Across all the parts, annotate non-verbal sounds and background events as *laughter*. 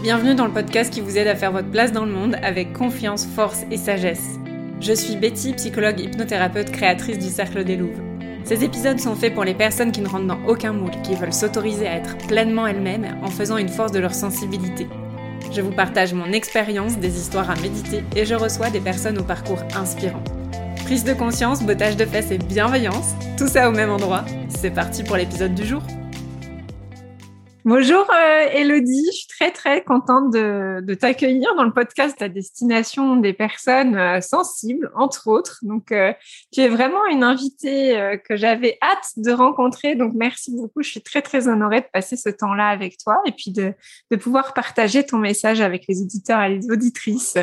Bienvenue dans le podcast qui vous aide à faire votre place dans le monde avec confiance, force et sagesse. Je suis Betty, psychologue hypnothérapeute créatrice du Cercle des Louves. Ces épisodes sont faits pour les personnes qui ne rentrent dans aucun moule, qui veulent s'autoriser à être pleinement elles-mêmes en faisant une force de leur sensibilité. Je vous partage mon expérience, des histoires à méditer et je reçois des personnes au parcours inspirant. Prise de conscience, bottage de fesses et bienveillance, tout ça au même endroit. C'est parti pour l'épisode du jour. Bonjour euh, Elodie, je suis très très contente de, t'accueillir dans le podcast à destination des personnes euh, sensibles, entre autres. Donc euh, tu es vraiment une invitée que j'avais hâte de rencontrer. Donc merci beaucoup, je suis très très honorée de passer ce temps-là avec toi et puis de, de pouvoir partager ton message avec les auditeurs et les auditrices.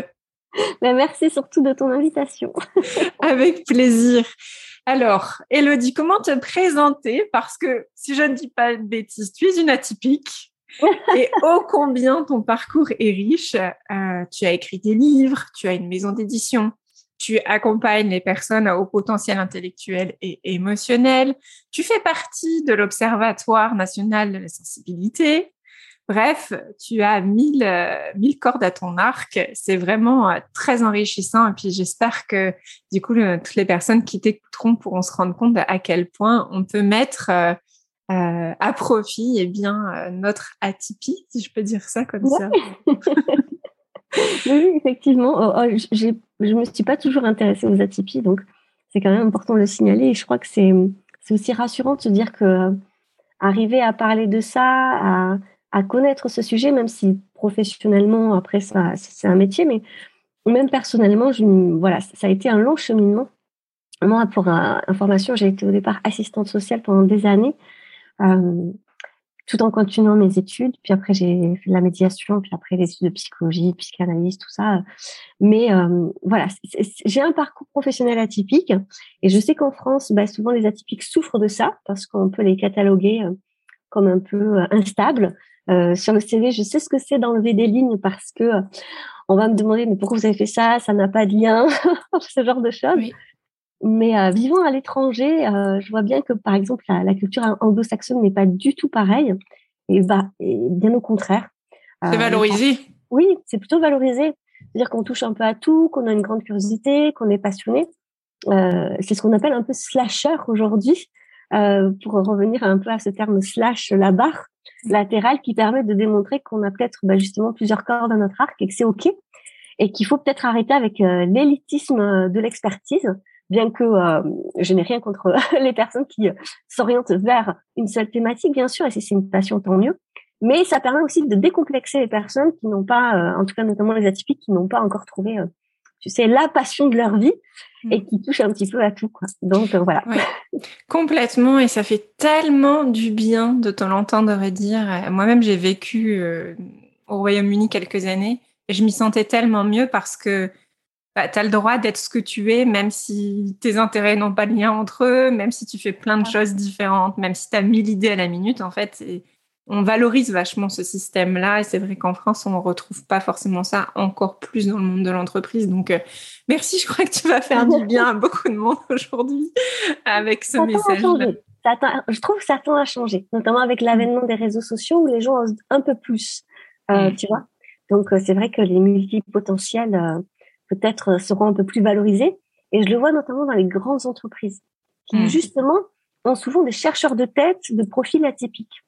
Ben, merci surtout de ton invitation. *laughs* avec plaisir. Alors, Elodie, comment te présenter? Parce que si je ne dis pas de bêtises, tu es une atypique. *laughs* et ô combien ton parcours est riche. Euh, tu as écrit des livres, tu as une maison d'édition, tu accompagnes les personnes à haut potentiel intellectuel et émotionnel, tu fais partie de l'Observatoire national de la sensibilité, Bref, tu as mille, euh, mille cordes à ton arc. C'est vraiment euh, très enrichissant. Et puis, j'espère que, du coup, toutes les personnes qui t'écouteront pourront se rendre compte à quel point on peut mettre euh, à profit eh bien, notre atypie, si je peux dire ça comme ça. *laughs* oui, effectivement. Oh, oh, je ne me suis pas toujours intéressée aux atypies, donc c'est quand même important de le signaler. Et je crois que c'est aussi rassurant de se dire que arriver à parler de ça, à à connaître ce sujet, même si professionnellement, après, ça, c'est un métier, mais même personnellement, je, voilà, ça a été un long cheminement. Moi, pour information, j'ai été au départ assistante sociale pendant des années, euh, tout en continuant mes études. Puis après, j'ai fait de la médiation, puis après, des études de psychologie, psychanalyse, tout ça. Mais euh, voilà, j'ai un parcours professionnel atypique. Et je sais qu'en France, bah, souvent, les atypiques souffrent de ça, parce qu'on peut les cataloguer euh, comme un peu instables. Euh, sur le CV, je sais ce que c'est d'enlever des lignes parce que euh, on va me demander mais pourquoi vous avez fait ça? Ça n'a pas de lien, *laughs* ce genre de choses. Mais euh, vivant à l'étranger, je vois bien que par exemple la, culture anglo-saxonne n'est pas du tout pareille et, bah, bien au contraire. C'est valorisé. Oui, c'est plutôt valorisé. C'est-à-dire qu'on touche un peu à tout, qu'on a une grande curiosité, qu'on est passionné. c'est ce qu'on appelle un peu slasher aujourd'hui, pour revenir un peu à ce terme slash la barre latérale qui permet de démontrer qu'on a peut-être bah, justement plusieurs cordes à notre arc et que c'est OK et qu'il faut peut-être arrêter avec euh, l'élitisme euh, de l'expertise, bien que euh, je n'ai rien contre *laughs* les personnes qui s'orientent vers une seule thématique, bien sûr, et si c'est une passion, tant mieux. Mais ça permet aussi de décomplexer les personnes qui n'ont pas, en tout cas notamment les atypiques, qui n'ont pas encore trouvé tu sais, la passion de leur vie. Et qui touche un petit peu à tout. Quoi. Donc euh, voilà. *laughs* Complètement, et ça fait tellement du bien de te l'entendre dire. Moi-même, j'ai vécu euh, au Royaume-Uni quelques années et je m'y sentais tellement mieux parce que bah, tu as le droit d'être ce que tu es, même si tes intérêts n'ont pas de lien entre eux, même si tu fais plein de choses différentes, même si tu as mille idées à la minute, en fait, on valorise vachement ce système-là et c'est vrai qu'en France, on ne retrouve pas forcément ça encore plus dans le monde de l'entreprise. Donc, euh, merci, je crois que tu vas faire du *laughs* bien à beaucoup de monde aujourd'hui avec ce message. Je trouve que ça tend à changer, notamment avec l'avènement des réseaux sociaux où les gens osent un peu plus, euh, mm. tu vois. Donc, euh, c'est vrai que les multipotentiels peut-être seront un peu plus valorisés. Et je le vois notamment dans les grandes entreprises qui, mm. justement, ont souvent des chercheurs de tête de profils atypiques.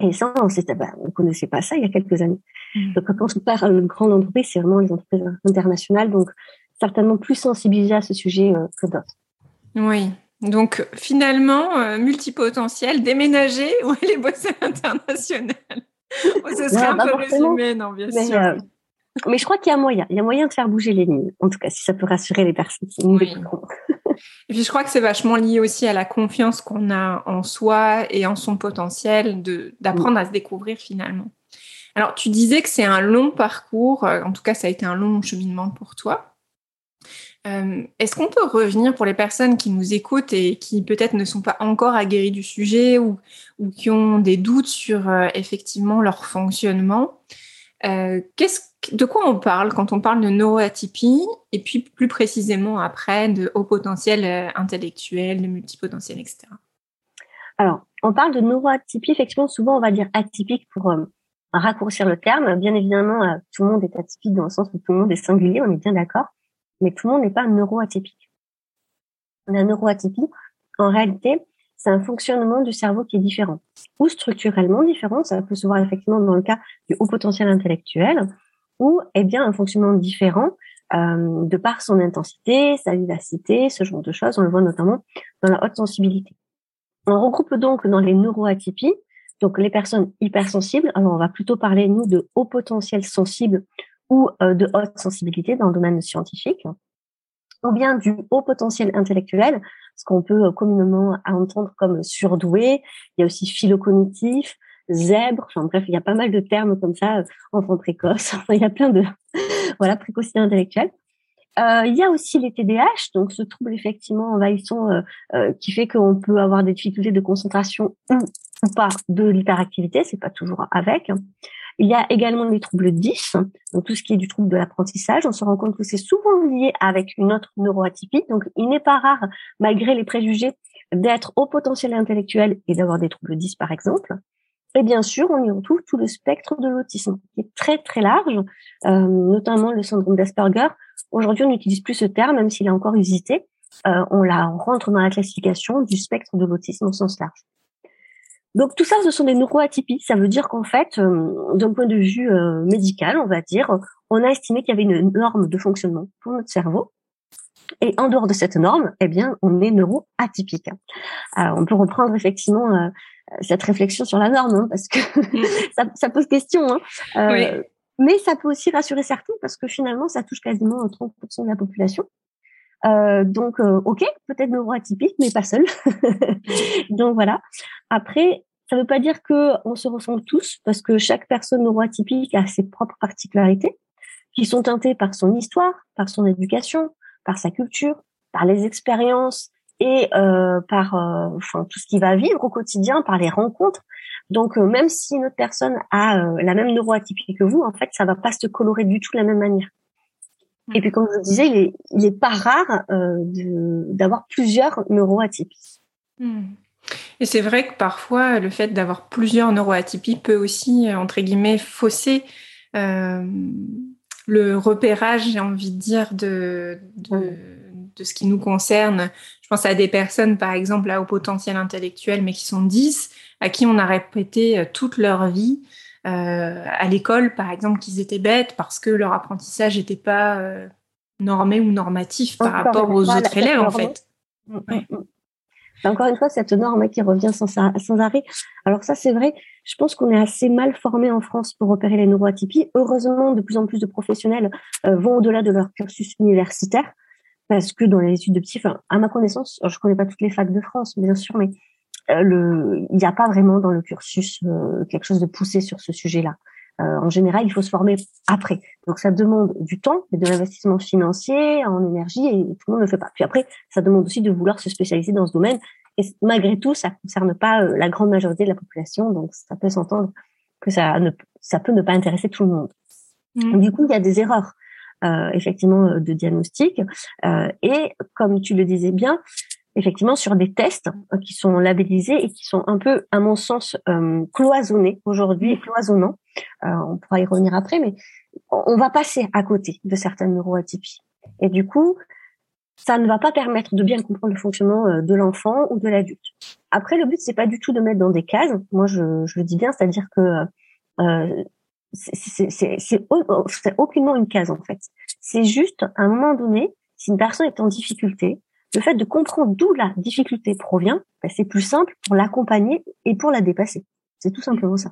Et ça, on ne bah, connaissait pas ça il y a quelques années. Mmh. Donc, quand on parle de grandes entreprises, c'est vraiment les entreprises internationales, donc certainement plus sensibilisées à ce sujet euh, que d'autres. Oui. Donc, finalement, euh, multipotentiel, déménager *laughs* ou aller bosser à l'international *laughs* Ce serait un peu résumé, non, bien mais, sûr. Euh, mais je crois qu'il y a moyen. Il y a moyen de faire bouger les lignes. En tout cas, si ça peut rassurer les personnes qui nous et puis je crois que c'est vachement lié aussi à la confiance qu'on a en soi et en son potentiel d'apprendre à se découvrir finalement. Alors tu disais que c'est un long parcours, euh, en tout cas ça a été un long cheminement pour toi. Euh, est-ce qu'on peut revenir pour les personnes qui nous écoutent et qui peut-être ne sont pas encore aguerries du sujet ou, ou qui ont des doutes sur euh, effectivement leur fonctionnement? Qu'est-ce de quoi on parle quand on parle de neuroatypie et puis plus précisément après de haut potentiel euh, intellectuel, de multipotentiel, etc. Alors, on parle de neuroatypie, effectivement, souvent on va dire atypique pour euh, raccourcir le terme. Bien évidemment, euh, tout le monde est atypique dans le sens où tout le monde est singulier, on est bien d'accord, mais tout le monde n'est pas neuroatypique. La neuroatypie, en réalité, c'est un fonctionnement du cerveau qui est différent ou structurellement différent. Ça peut se voir effectivement dans le cas du haut potentiel intellectuel ou eh bien un fonctionnement différent euh, de par son intensité, sa vivacité, ce genre de choses. On le voit notamment dans la haute sensibilité. On regroupe donc dans les neuroatypies donc les personnes hypersensibles. Alors on va plutôt parler nous de haut potentiel sensible ou euh, de haute sensibilité dans le domaine scientifique, ou bien du haut potentiel intellectuel, ce qu'on peut euh, communément entendre comme surdoué. Il y a aussi philocognitif, zèbre. Enfin bref, il y a pas mal de termes comme ça, enfant précoce. *laughs* il y a plein de *laughs* voilà précocité intellectuelle. Euh, il y a aussi les TDAH, donc ce trouble effectivement envahissant euh, euh, qui fait qu'on peut avoir des difficultés de concentration ou, ou pas de l'hyperactivité, c'est pas toujours avec. Il y a également les troubles 10, donc tout ce qui est du trouble de l'apprentissage. On se rend compte que c'est souvent lié avec une autre neuroatypie, donc il n'est pas rare, malgré les préjugés, d'être au potentiel intellectuel et d'avoir des troubles 10 par exemple. Et bien sûr, on y retrouve tout le spectre de l'autisme, qui est très très large, euh, notamment le syndrome d'Asperger. Aujourd'hui, on n'utilise plus ce terme, même s'il est encore usité. Euh, on la rentre dans la classification du spectre de l'autisme au sens large. Donc tout ça, ce sont des neuroatypies. Ça veut dire qu'en fait, euh, d'un point de vue médical, on va dire, on a estimé qu'il y avait une norme de fonctionnement pour notre cerveau. Et en dehors de cette norme, eh bien, on est neuroatypique. Alors, on peut reprendre effectivement cette réflexion sur la norme, hein, parce que mm. *laughs* ça, pose question. Hein. Euh, mais ça peut aussi rassurer certains, parce que finalement, ça touche quasiment 30% de la population. Euh, donc, euh, ok, peut-être neuroatypique, mais pas seul. *laughs* donc voilà. Après, ça ne veut pas dire que on se ressemble tous, parce que chaque personne neuroatypique a ses propres particularités, qui sont teintées par son histoire, par son éducation, par sa culture, par les expériences, et euh, par euh, enfin tout ce qu'il va vivre au quotidien, par les rencontres. Donc euh, même si une autre personne a la même neuroatypie que vous, en fait, ça va pas se colorer du tout de la même manière. Et puis comme je vous disais, il est, il est pas rare d'avoir plusieurs neuroatypies. Hmm. Et c'est vrai que parfois, le fait d'avoir plusieurs neuroatypies peut aussi, entre guillemets, fausser le repérage, j'ai envie de dire, de, de, de ce qui nous concerne. Je pense à des personnes, par exemple, à haut potentiel intellectuel, mais qui sont 10, à qui on a répété euh, toute leur vie euh, à l'école, par exemple, qu'ils étaient bêtes parce que leur apprentissage n'était pas euh, normé ou normatif par rapport aux autres élèves, en fait. Encore une fois, cette norme qui revient sans, sans arrêt. Alors ça, c'est vrai. Je pense qu'on est assez mal formé en France pour opérer les neuroatypies. Heureusement, de plus en plus de professionnels vont au-delà de leur cursus universitaire parce que dans les études de psy, enfin, à ma connaissance, je connais pas toutes les facs de France, bien sûr, mais euh, le, il n'y a pas vraiment dans le cursus euh, quelque chose de poussé sur ce sujet-là. Euh, en général, il faut se former après. Donc, ça demande du temps et de l'investissement financier, en énergie, et tout le monde ne le fait pas. Puis après, ça demande aussi de vouloir se spécialiser dans ce domaine. Et malgré tout, ça concerne pas la grande majorité de la population, donc ça peut s'entendre que ça ne, ça peut ne pas intéresser tout le monde. Mmh. Du coup, il y a des erreurs. Euh, effectivement euh, de diagnostic. Euh, et comme tu le disais bien, effectivement sur des tests qui sont labellisés et qui sont un peu, à mon sens, cloisonnés aujourd'hui cloisonnants. on pourra y revenir après, mais on va passer à côté de certaines neuroatypies. Et du coup, ça ne va pas permettre de bien comprendre le fonctionnement de l'enfant ou de l'adulte. Après, le but c'est pas du tout de mettre dans des cases. Moi, je, je le dis bien, c'est-à-dire que euh, c'est aucunement une case en fait. C'est juste à un moment donné, si une personne est en difficulté, le fait de comprendre d'où la difficulté provient, ben, c'est plus simple pour l'accompagner et pour la dépasser. C'est tout simplement ça.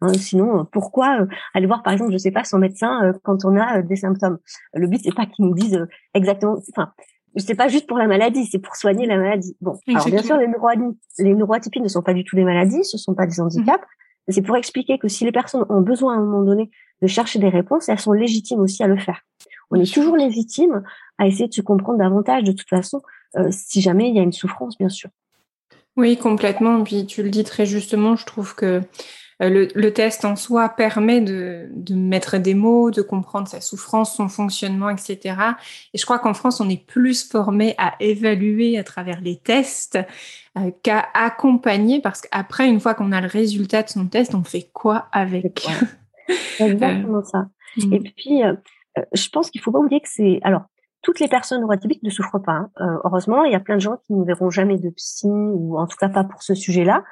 Hein, sinon, euh, pourquoi euh, aller voir par exemple, je sais pas, son médecin euh, quand on a des symptômes? Le but c'est pas qu'il nous dise exactement. Enfin, c'est pas juste pour la maladie, c'est pour soigner la maladie. Bon, alors bien sûr, les, les neuroatypies ne sont pas du tout des maladies, ce sont pas des handicaps. C'est pour expliquer que si les personnes ont besoin à un moment donné de chercher des réponses, elles sont légitimes aussi à le faire. On est toujours légitime à essayer de se comprendre davantage de toute façon, euh, si jamais il y a une souffrance, bien sûr. Oui, complètement. Puis tu le dis très justement, je trouve que euh, le, test en soi permet de, mettre des mots, de comprendre sa souffrance, son fonctionnement, etc. Et je crois qu'en France, on est plus formé à évaluer à travers les tests euh, qu'à accompagner, parce qu'après, une fois qu'on a le résultat de son test, on fait quoi avec? *laughs* Exactement ça. Et mm. puis, euh, euh, je pense qu'il faut pas oublier que c'est... Alors, toutes les personnes neurotypiques ne souffrent pas. Hein. Euh, heureusement, il y a plein de gens qui ne verront jamais de psy, ou en tout cas pas pour ce sujet-là.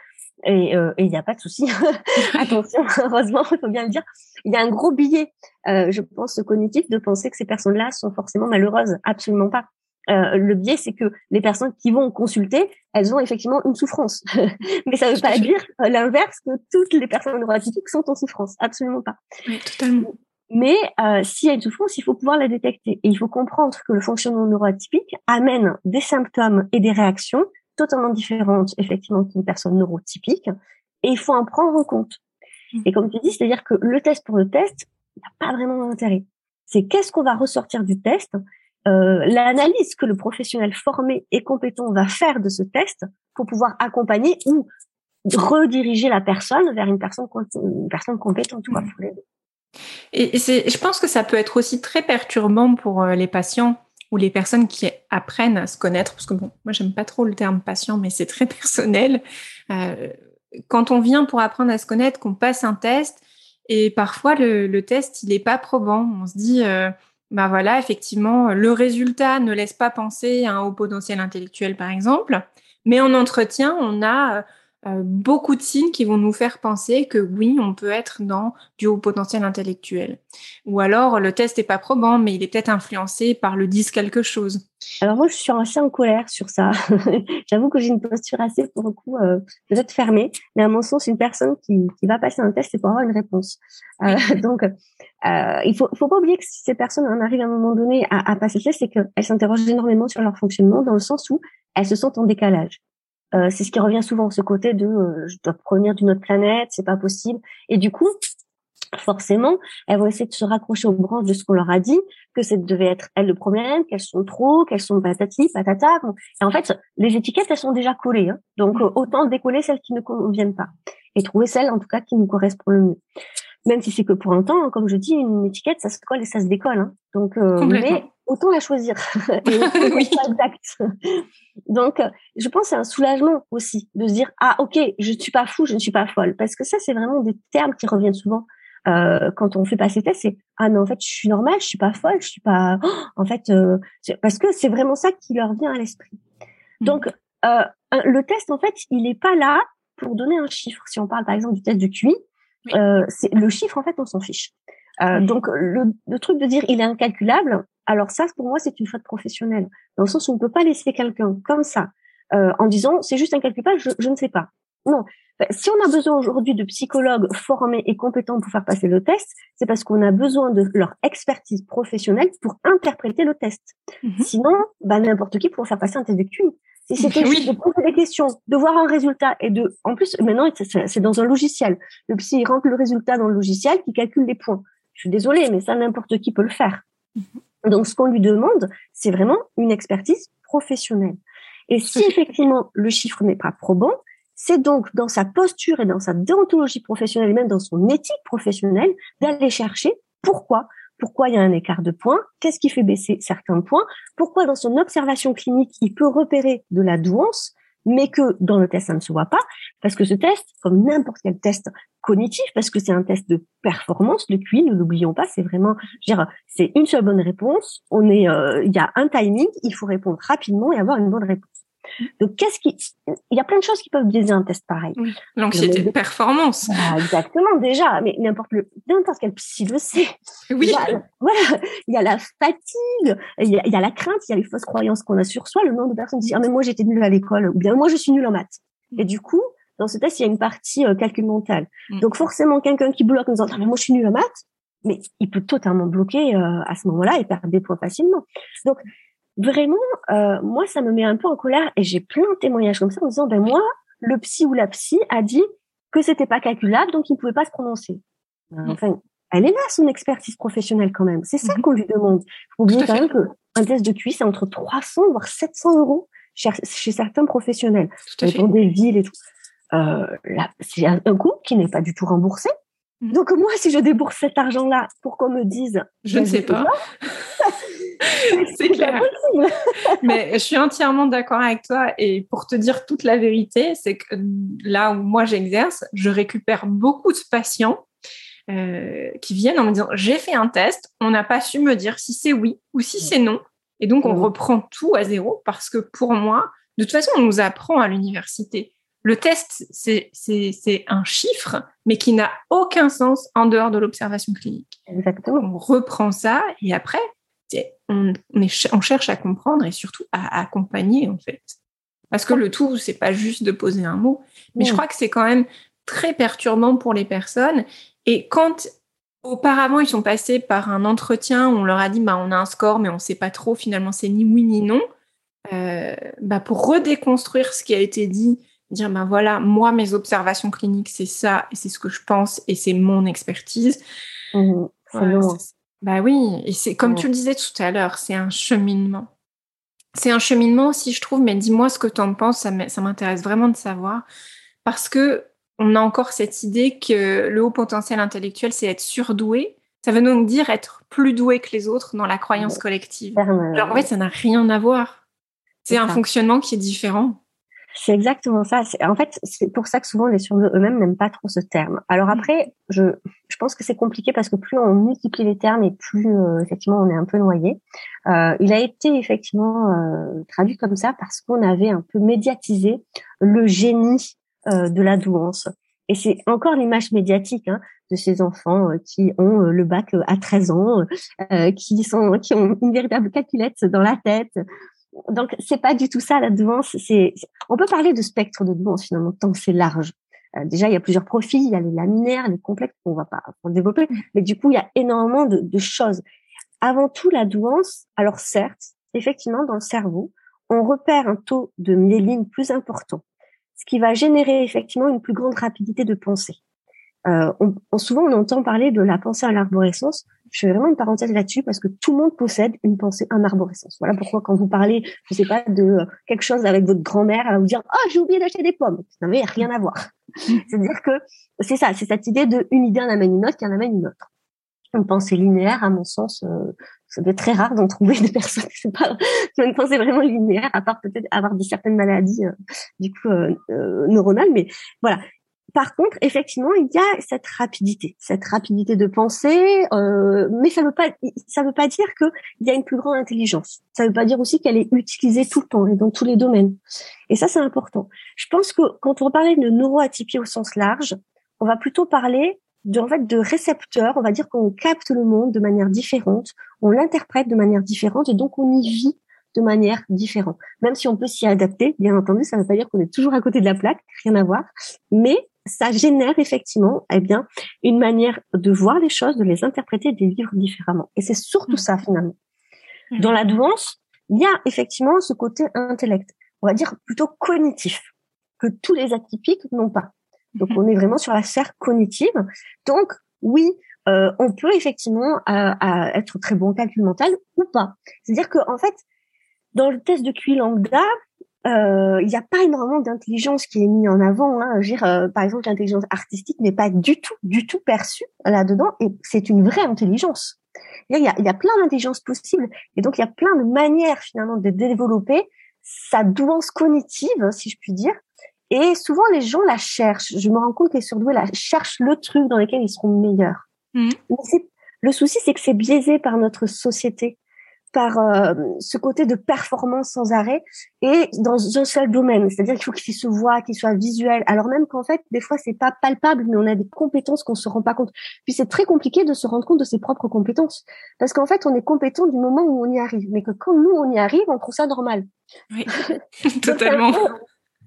Et il n'y a pas de souci. *laughs* Attention, *laughs* heureusement, il faut bien le dire. Il y a un gros billet, je pense, cognitif de penser que ces personnes-là sont forcément malheureuses. Absolument pas. Euh, le biais, c'est que les personnes qui vont consulter, elles ont effectivement une souffrance. *laughs* Mais ça ne veut pas dire l'inverse que toutes les personnes neurotypiques sont en souffrance. Absolument pas. Oui, totalement. Mais euh, s'il y a une souffrance, il faut pouvoir la détecter. Et il faut comprendre que le fonctionnement neuroatypique amène des symptômes et des réactions totalement différentes, effectivement, qu'une personne neurotypique. Et il faut en prendre en compte. Mmh. Et comme tu dis, c'est-à-dire que le test pour le test, il n'a pas vraiment d'intérêt. C'est qu'est-ce qu'on va ressortir du test euh, l'analyse que le professionnel formé et compétent va faire de ce test pour pouvoir accompagner ou rediriger la personne vers une personne, une personne compétente. Ou et, je pense que ça peut être aussi très perturbant pour euh, les patients ou les personnes qui apprennent à se connaître, parce que bon, moi j'aime pas trop le terme patient, mais c'est très *laughs* personnel. Euh, quand on vient pour apprendre à se connaître, qu'on passe un test, et parfois le, test il n'est pas probant. On se dit euh, ben voilà, effectivement, le résultat ne laisse pas penser à un haut potentiel intellectuel, par exemple. Mais en entretien, on a euh, beaucoup de signes qui vont nous faire penser que oui, on peut être dans du haut potentiel intellectuel. Ou alors, le test n'est pas probant, mais il est peut-être influencé par le 10 quelque chose. Alors moi, je suis assez en colère sur ça. *laughs* J'avoue que j'ai une posture assez, pour le coup, euh, peut-être fermée. Mais à mon sens, une personne qui, qui va passer un test, c'est pour avoir une réponse. Euh, *laughs* donc, euh, il faut, faut pas oublier que si ces personnes en arrivent à un moment donné à, à passer le test, c'est qu'elles s'interrogent énormément sur leur fonctionnement, dans le sens où elles se sentent en décalage. Euh, c'est ce qui revient souvent, ce côté de euh, je dois provenir d'une autre planète, c'est pas possible. Et du coup, forcément, elles vont essayer de se raccrocher aux branches de ce qu'on leur a dit, que ça devait être elles le problème, qu'elles sont trop, qu'elles sont patati, patata. Et en fait, les étiquettes, elles sont déjà collées. Hein. Donc, euh, autant décoller celles qui ne conviennent pas. Et trouver celles, en tout cas, qui nous correspondent le mieux. Même si c'est que pour un temps, hein, comme je dis, une étiquette, ça se colle et ça se décolle. Hein. Donc, mais autant la choisir. *laughs* *laughs* oui. exact. Donc, je pense c'est un soulagement aussi de se dire ah ok, je ne suis pas fou, je ne suis pas folle, parce que ça c'est vraiment des termes qui reviennent souvent euh, quand on fait passer test. C'est ah non en fait je suis normale, je suis pas folle, je suis pas *gasps* en fait euh, parce que c'est vraiment ça qui leur vient à l'esprit. Mmh. Donc euh, le test en fait il n'est pas là pour donner un chiffre. Si on parle par exemple du test de QI, c'est le chiffre en fait on s'en fiche. Donc le, le, truc de dire il est incalculable, alors ça, pour moi, c'est une faute professionnelle, dans le sens où on ne peut pas laisser quelqu'un comme ça, euh, en disant c'est juste incalculable, je, je ne sais pas. Non. Si on a besoin aujourd'hui de psychologues formés et compétents pour faire passer le test, c'est parce qu'on a besoin de leur expertise professionnelle pour interpréter le test. Mhm. Sinon, bah, n'importe qui pourrait faire passer un test de QI. Si c'était juste de poser des questions, de voir un résultat et de, en plus, maintenant, c'est dans un logiciel. Le psy, il rentre le résultat dans le logiciel qui calcule les points. Je suis désolée, mais ça, n'importe qui peut le faire. Mhm. Donc, ce qu'on lui demande, c'est vraiment une expertise professionnelle. Et si effectivement le chiffre n'est pas probant, c'est donc dans sa posture et dans sa déontologie professionnelle, et même dans son éthique professionnelle, d'aller chercher pourquoi. Pourquoi il y a un écart de points? Qu'est-ce qui fait baisser certains points? Pourquoi dans son observation clinique, il peut repérer de la douance? Mais que dans le test, ça ne se voit pas, parce que ce test, comme n'importe quel test cognitif, parce que c'est un test de performance, le QI, ne l'oublions pas, c'est vraiment, c'est une seule bonne réponse, on est, euh, il y a un timing, il faut répondre rapidement et avoir une bonne réponse. Donc, qu'est-ce qui, il y a plein de choses qui peuvent biaiser un test pareil. Oui. L'anxiété de performance. Ah, exactement, déjà. Mais n'importe le, n'importe quel psy le sait. Oui. Il y a, voilà. Il y a la fatigue, il y a, il y a, la crainte, il y a les fausses croyances qu'on a sur soi. Le nombre de personnes qui disent, ah, mais moi, j'étais nulle à l'école, ou bien moi, je suis nulle en maths. Et du coup, dans ce test, il y a une partie euh, calcul mental. Mm. Donc, forcément, quelqu'un qui bloque en disant, ah, mais moi, je suis nulle en maths, mais il peut totalement bloquer euh, à ce moment-là et perdre des points facilement. Donc, vraiment, euh, moi, ça me met un peu en colère et j'ai plein de témoignages comme ça en disant, ben moi, le psy ou la psy a dit que c'était pas calculable, donc il ne pouvait pas se prononcer. Ben. Enfin, elle est là, son expertise professionnelle quand même. C'est ça mm-hmm. qu'on lui demande. Faut oublier quand même qu'un test de QI, c'est entre 300 voire 700 euros chez, chez certains professionnels, dans des villes et tout. Euh, c'est un coût qui n'est pas du tout remboursé. Mm. Donc moi, si je débourse cet argent-là pour qu'on me dise, je ne sais pas, *laughs* *laughs* c'est clair. *laughs* Mais je suis entièrement d'accord avec toi. Et pour te dire toute la vérité, c'est que là où moi j'exerce, je récupère beaucoup de patients euh, qui viennent en me disant j'ai fait un test, on n'a pas su me dire si c'est oui ou si c'est non. Et donc, on reprend tout à zéro parce que pour moi, de toute façon, on nous apprend à l'université. Le test, c'est un chiffre, mais qui n'a aucun sens en dehors de l'observation clinique. Exactement. On reprend ça et après, on, on, cherche à comprendre et surtout à accompagner, en fait. Parce que le tout, c'est pas juste de poser un mot, mais je crois que c'est quand même très perturbant pour les personnes. Et quand auparavant ils sont passés par un entretien où on leur a dit bah on a un score mais on sait pas trop finalement c'est ni oui ni non, euh, bah pour redéconstruire ce qui a été dit, dire bah voilà moi mes observations cliniques c'est ça et c'est ce que je pense et c'est mon expertise. Mmh, bah oui et c'est comme tu le disais tout à l'heure c'est un cheminement. C'est un cheminement aussi, je trouve, mais dis-moi ce que tu en penses, ça m'intéresse vraiment de savoir. Parce que on a encore cette idée que le haut potentiel intellectuel, c'est être surdoué. Ça veut donc dire être plus doué que les autres dans la croyance collective. Alors en fait, ça n'a rien à voir. C'est un fonctionnement qui est différent. C'est exactement ça. En fait, c'est pour ça que souvent les surdoués eux-mêmes n'aiment pas trop ce terme. Alors mm. après, je, je pense que c'est compliqué parce que plus on multiplie les termes et plus euh, effectivement on est un peu noyé. Euh, il a été effectivement euh, traduit comme ça parce qu'on avait un peu médiatisé le génie de la douance. Et c'est encore l'image médiatique hein, de ces enfants qui ont le bac à 13 ans, qui sont qui ont une véritable calculette dans la tête, donc c'est pas du tout ça la douance. C'est, on peut parler de spectre de douance finalement tant que c'est large. Euh, déjà, il y a plusieurs profils, il y a les laminaires, les complexes qu'on va pas développer, mais du coup, il y a énormément de, de choses. Avant tout, la douance. Alors certes, effectivement, dans le cerveau, on repère un taux de myéline plus important, ce qui va générer effectivement une plus grande rapidité de pensée. Euh, on, souvent, on entend parler de la pensée à l'arborescence. Je fais vraiment une parenthèse là-dessus parce que tout le monde possède une pensée en arborescence. Voilà pourquoi quand vous parlez, je sais pas, de quelque chose avec votre grand-mère, elle va vous dire « Oh, j'ai oublié d'acheter des pommes !» Ça n'avait rien à voir. *laughs* C'est-à-dire que c'est ça, c'est cette idée de une idée en amène une autre qui en amène une autre. Une pensée linéaire, à mon sens, euh, ça doit être très rare d'en trouver des personnes *laughs* qui n'ont pas une pensée vraiment linéaire, à part peut-être avoir des certaines maladies euh, du coup euh, neuronales. Mais voilà, par contre, effectivement, il y a cette rapidité, cette rapidité de pensée, euh, mais ça veut pas, ça veut pas dire qu'il y a une plus grande intelligence. Ça veut pas dire aussi qu'elle est utilisée tout le temps et dans tous les domaines. Et ça, c'est important. Je pense que quand on parler de neuroatypie au sens large, on va plutôt parler de, en fait, de récepteurs. On va dire qu'on capte le monde de manière différente, on l'interprète de manière différente et donc on y vit de manière différente. Même si on peut s'y adapter, bien entendu, ça ne veut pas dire qu'on est toujours à côté de la plaque, rien à voir. Mais ça génère effectivement eh bien une manière de voir les choses, de les interpréter, de les vivre différemment. Et c'est surtout ça finalement. Dans la douance, il y a effectivement ce côté intellect, on va dire plutôt cognitif, que tous les atypiques n'ont pas. Donc on est vraiment sur la sphère cognitive. Donc oui, euh, on peut effectivement euh, être très bon calcul mental ou pas. C'est-à-dire que en fait, dans le test de QI lambda, euh, il n'y a pas énormément d'intelligence qui est mise en avant. Hein. Dire, euh, par exemple, l'intelligence artistique n'est pas du tout, du tout perçue là-dedans, et c'est une vraie intelligence. Il y a, il y a plein d'intelligences possibles, et donc il y a plein de manières finalement de développer sa douance cognitive, si je puis dire. Et souvent, les gens la cherchent. Je me rends compte que les surdoués la cherchent le truc dans lequel ils seront meilleurs. Mmh. le souci, c'est que c'est biaisé par notre société par euh, ce côté de performance sans arrêt et dans un seul domaine. C'est-à-dire qu'il faut qu'il se voit, qu'il soit visuel. Alors même qu'en fait, des fois, c'est pas palpable, mais on a des compétences qu'on se rend pas compte. Puis c'est très compliqué de se rendre compte de ses propres compétences. Parce qu'en fait, on est compétent du moment où on y arrive. Mais que quand nous, on y arrive, on trouve ça normal. Oui, *laughs* *laughs* totalement.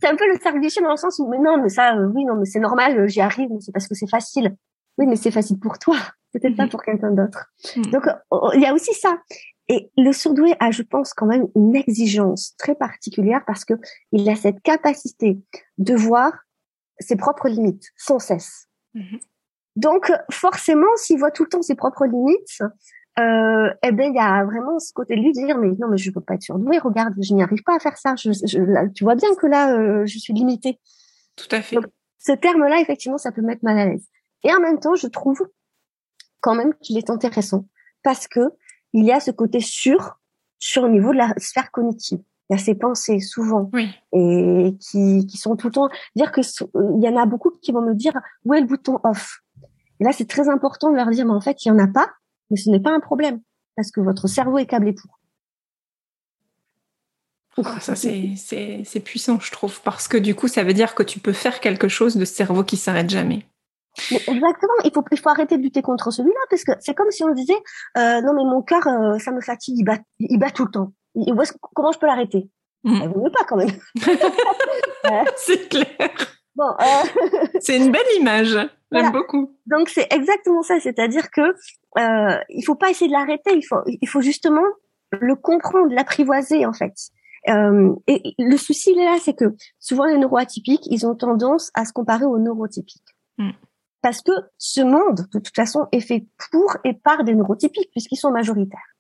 c'est un, peu le cercle dans le sens où, mais non, mais ça, euh, oui, non, mais c'est normal, euh, j'y arrive, mais c'est parce que c'est facile. Oui, mais c'est facile pour toi, peut-être pas mhm. pour quelqu'un d'autre. Mhm. Donc, il y a aussi ça. Et le surdoué a, je pense, quand même une exigence très particulière parce que il a cette capacité de voir ses propres limites sans cesse. Mhm. Donc, forcément, s'il voit tout le temps ses propres limites, euh, eh ben, il y a vraiment ce côté de lui dire, mais non, mais je peux pas être surdoué. Regarde, je n'y arrive pas à faire ça. Je, je, tu vois bien que là, euh, je suis limitée. Tout à fait. ce terme-là, effectivement, ça peut mettre mal à l'aise. Et en même temps, je trouve quand même qu'il est intéressant parce que il y a ce côté sûr sur le niveau de la sphère cognitive. Il y a ces pensées souvent et qui, qui sont tout le temps dire que il y en a beaucoup qui vont me dire où est le bouton off? Et là, c'est très important de leur dire, mais en fait, il y en a pas, mais ce n'est pas un problème parce que votre cerveau est câblé pour. Ah, ça, c'est puissant, je trouve, parce que du coup, ça veut dire que tu peux faire quelque chose de cerveau qui s'arrête jamais. Exactement, il faut, il faut arrêter de lutter contre celui-là, parce que c'est comme si on disait, euh, non mais mon cœur, euh, ça me fatigue, il bat, il bat tout le temps. comment je peux l'arrêter? Mmh. ne veut pas quand même. *laughs* c'est clair. Bon, euh... *laughs* c'est une belle image. J'aime beaucoup. Donc c'est exactement ça, c'est-à-dire que euh, il faut pas essayer de l'arrêter, il faut il faut justement le comprendre, l'apprivoiser en fait. Euh, et le souci il là, c'est que souvent les neuroatypiques, ils ont tendance à se comparer aux neurotypiques. Mm. Parce que ce monde, de toute façon, est fait pour et par des neurotypiques, puisqu'ils sont majoritaires.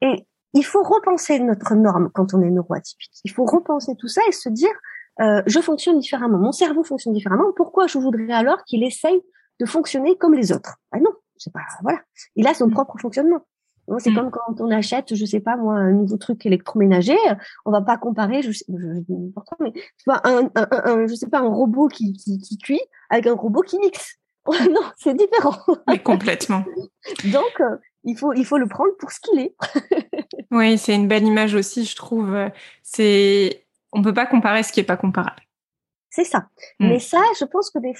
Et il faut repenser notre norme quand on est neuroatypique. Il faut repenser tout ça et se dire, euh, je fonctionne différemment, mon cerveau fonctionne différemment. Pourquoi je voudrais alors qu'il essaye de fonctionner comme les autres? Ah non, c'est pas voilà. Il a son mm. propre fonctionnement. C'est mm. comme quand on achète, je sais pas moi, un nouveau truc électroménager, on va pas comparer, je sais, mais tu vois, un, un, un, je sais pas, un robot qui, qui, qui cuit avec un robot qui mixe. *laughs* non, c'est différent. Mais complètement. *laughs* Donc, euh, il faut, il faut le prendre pour ce qu'il est. *laughs* oui, c'est une belle image aussi, je trouve. C'est on peut pas comparer ce qui est pas comparable. C'est ça. Hmm. Mais ça, je pense que des,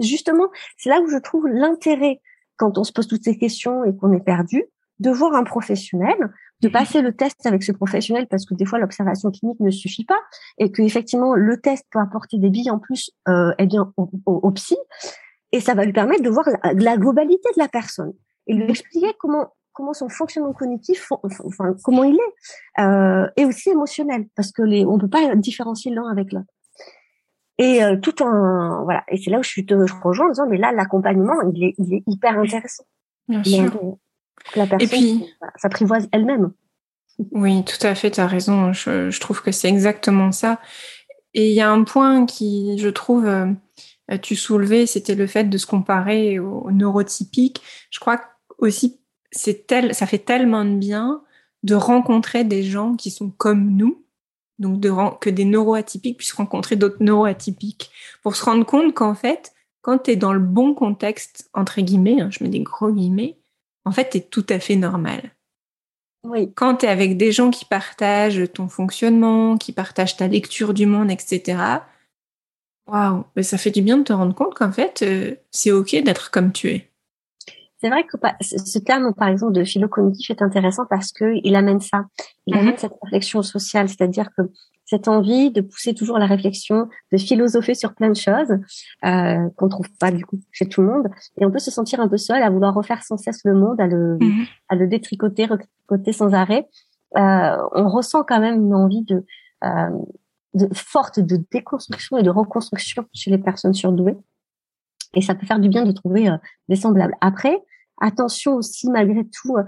justement, c'est là où je trouve l'intérêt quand on se pose toutes ces questions et qu'on est perdu, de voir un professionnel, de hmm. passer le test avec ce professionnel parce que des fois l'observation clinique ne suffit pas et que effectivement le test peut apporter des billes en plus euh, eh bien au, psy et ça va lui permettre de voir la, la globalité de la personne et lui hmm. expliquer comment comment son fonctionnement cognitif, enfin comment il est, euh, et aussi émotionnel, parce que les, on peut pas différencier l'un avec l'autre. Et euh, tout en voilà, et c'est là où je, te, je rejoins en disant mais là l'accompagnement il est, il est hyper intéressant. Bien sûr. La personne et puis, s'apprivoise elle-même. Oui, tout à fait, tu as raison. Je, je, trouve que c'est exactement ça. Et il y a un point qui, je trouve, euh, tu soulevais, c'était le fait de se comparer aux neurotypiques. Je crois aussi c'est tel, ça fait tellement de bien de rencontrer des gens qui sont comme nous, donc de, que des neuroatypiques puissent rencontrer d'autres neuroatypiques, pour se rendre compte qu'en fait, quand tu es dans le bon contexte, entre guillemets, hein, je mets des gros guillemets, en fait, tu es tout à fait normal. Oui. Quand tu es avec des gens qui partagent ton fonctionnement, qui partagent ta lecture du monde, etc., waouh, ça fait du bien de te rendre compte qu'en fait, euh, c'est OK d'être comme tu es c'est vrai que ce terme, par exemple, de philo-cognitif est intéressant parce que il amène ça. Il amène mhm. cette réflexion sociale, c'est-à-dire que cette envie de pousser toujours la réflexion, de philosopher sur plein de choses euh, qu'on trouve pas du coup chez tout le monde, et on peut se sentir un peu seul à vouloir refaire sans cesse le monde, à le, mhm. à le détricoter, retricoter sans arrêt. Euh, on ressent quand même une envie de, euh, de forte de déconstruction et de reconstruction chez les personnes surdouées. Et ça peut faire du bien de trouver euh, des semblables. Après, attention aussi malgré tout euh,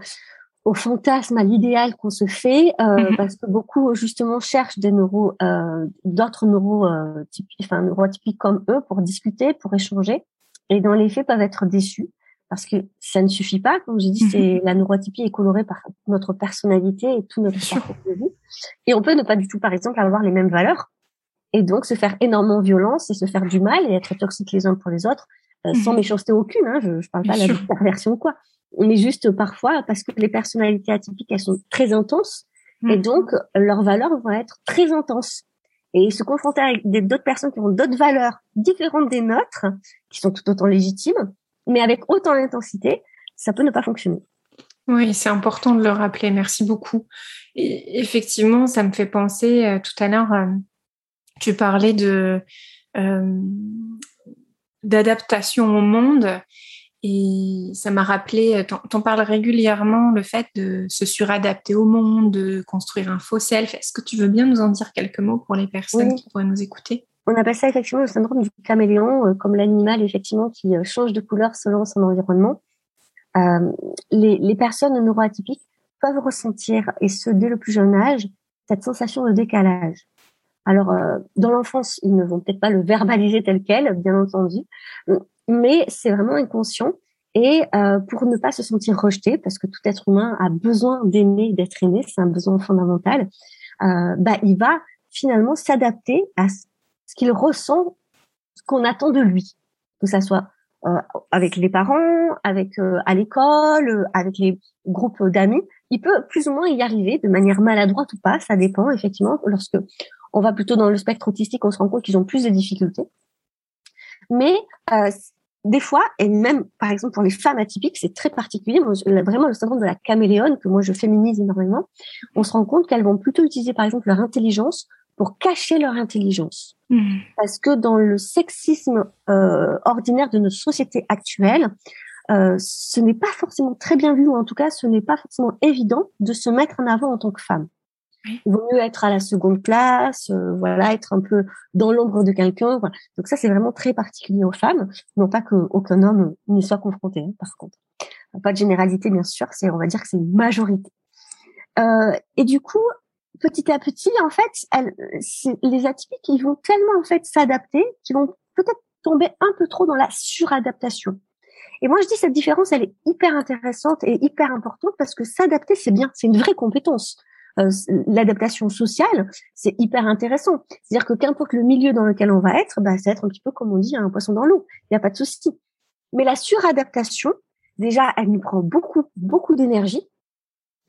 au fantasme, à l'idéal qu'on se fait, euh, mhm. parce que beaucoup justement cherchent des neuro, euh, d'autres neurotypiques, enfin neurotypiques comme eux pour discuter, pour échanger, et dans les faits peuvent être déçus parce que ça ne suffit pas. Comme j'ai dit, mhm. c'est la neurotypie est colorée par notre personnalité et tout notre parcours de vie, et on peut ne pas du tout, par exemple, avoir les mêmes valeurs et donc se faire énormément violence et se faire du mal et être toxiques les uns pour les autres euh, sans mhm. méchanceté aucune. Hein, je, ne parle pas de la perversion ou quoi, mais juste parfois parce que les personnalités atypiques elles sont très intenses et mhm. donc leurs valeurs vont être très intenses. Et se confronter avec d'autres personnes qui ont d'autres valeurs différentes des nôtres, qui sont tout autant légitimes, mais avec autant d'intensité, ça peut ne pas fonctionner. Oui, c'est important de le rappeler. Merci beaucoup. Et effectivement, ça me fait penser euh, tout à l'heure, euh, tu parlais de d'adaptation au monde. Et ça m'a rappelé, t'en parles régulièrement, le fait de se suradapter au monde, de construire un faux self. Est-ce que tu veux bien nous en dire quelques mots pour les personnes qui pourraient nous écouter? On appelle ça effectivement le syndrome du caméléon, euh, comme l'animal effectivement qui euh, change de couleur selon son environnement. Euh, les, les personnes neuroatypiques peuvent ressentir, et ce dès le plus jeune âge, cette sensation de décalage. Alors, euh, dans l'enfance, ils ne vont peut-être pas le verbaliser tel quel, bien entendu, mais c'est vraiment inconscient. Et euh, pour ne pas se sentir rejeté, parce que tout être humain a besoin d'aimer, d'être aimé, c'est un besoin fondamental, euh, bah, il va finalement s'adapter à ce qu'il ressent, ce qu'on attend de lui, que ça soit avec les parents, avec à l'école, avec les groupes d'amis, il peut plus ou moins y arriver de manière maladroite ou pas, ça dépend effectivement. Lorsque on va plutôt dans le spectre autistique, on se rend compte qu'ils ont plus de difficultés. Mais euh, des fois, et même par exemple pour les femmes atypiques, c'est très particulier. vraiment le syndrome de la caméléone que moi je féminise énormément. On se rend compte qu'elles vont plutôt utiliser par exemple leur intelligence pour cacher leur intelligence. Mmh. Parce que dans le sexisme euh, ordinaire de notre société actuelle, euh, ce n'est pas forcément très bien vu, ou en tout cas, ce n'est pas forcément évident de se mettre en avant en tant que femme. Il vaut mieux être à la seconde place, euh, voilà, être un peu dans l'ombre de quelqu'un. Voilà. Donc ça, c'est vraiment très particulier aux femmes. Non pas qu'aucun homme n'y soit confronté, hein, par contre. Pas de généralité, bien sûr. C'est, on va dire que c'est une majorité. Euh, et du coup, petit à petit, en fait, les atypiques, ils vont tellement en fait s'adapter qu'ils vont peut-être tomber un peu trop dans la suradaptation. Et moi, je dis cette différence, elle est hyper intéressante et hyper importante parce que s'adapter, c'est bien, c'est une vraie compétence. Euh, l'adaptation sociale, c'est hyper intéressant. C'est-à-dire que qu'importe le milieu dans lequel on va être, bah, ça va être un petit peu comme on dit, un poisson dans l'eau. Il n'y a pas de souci. Mais la suradaptation, déjà, elle nous prend beaucoup, beaucoup d'énergie.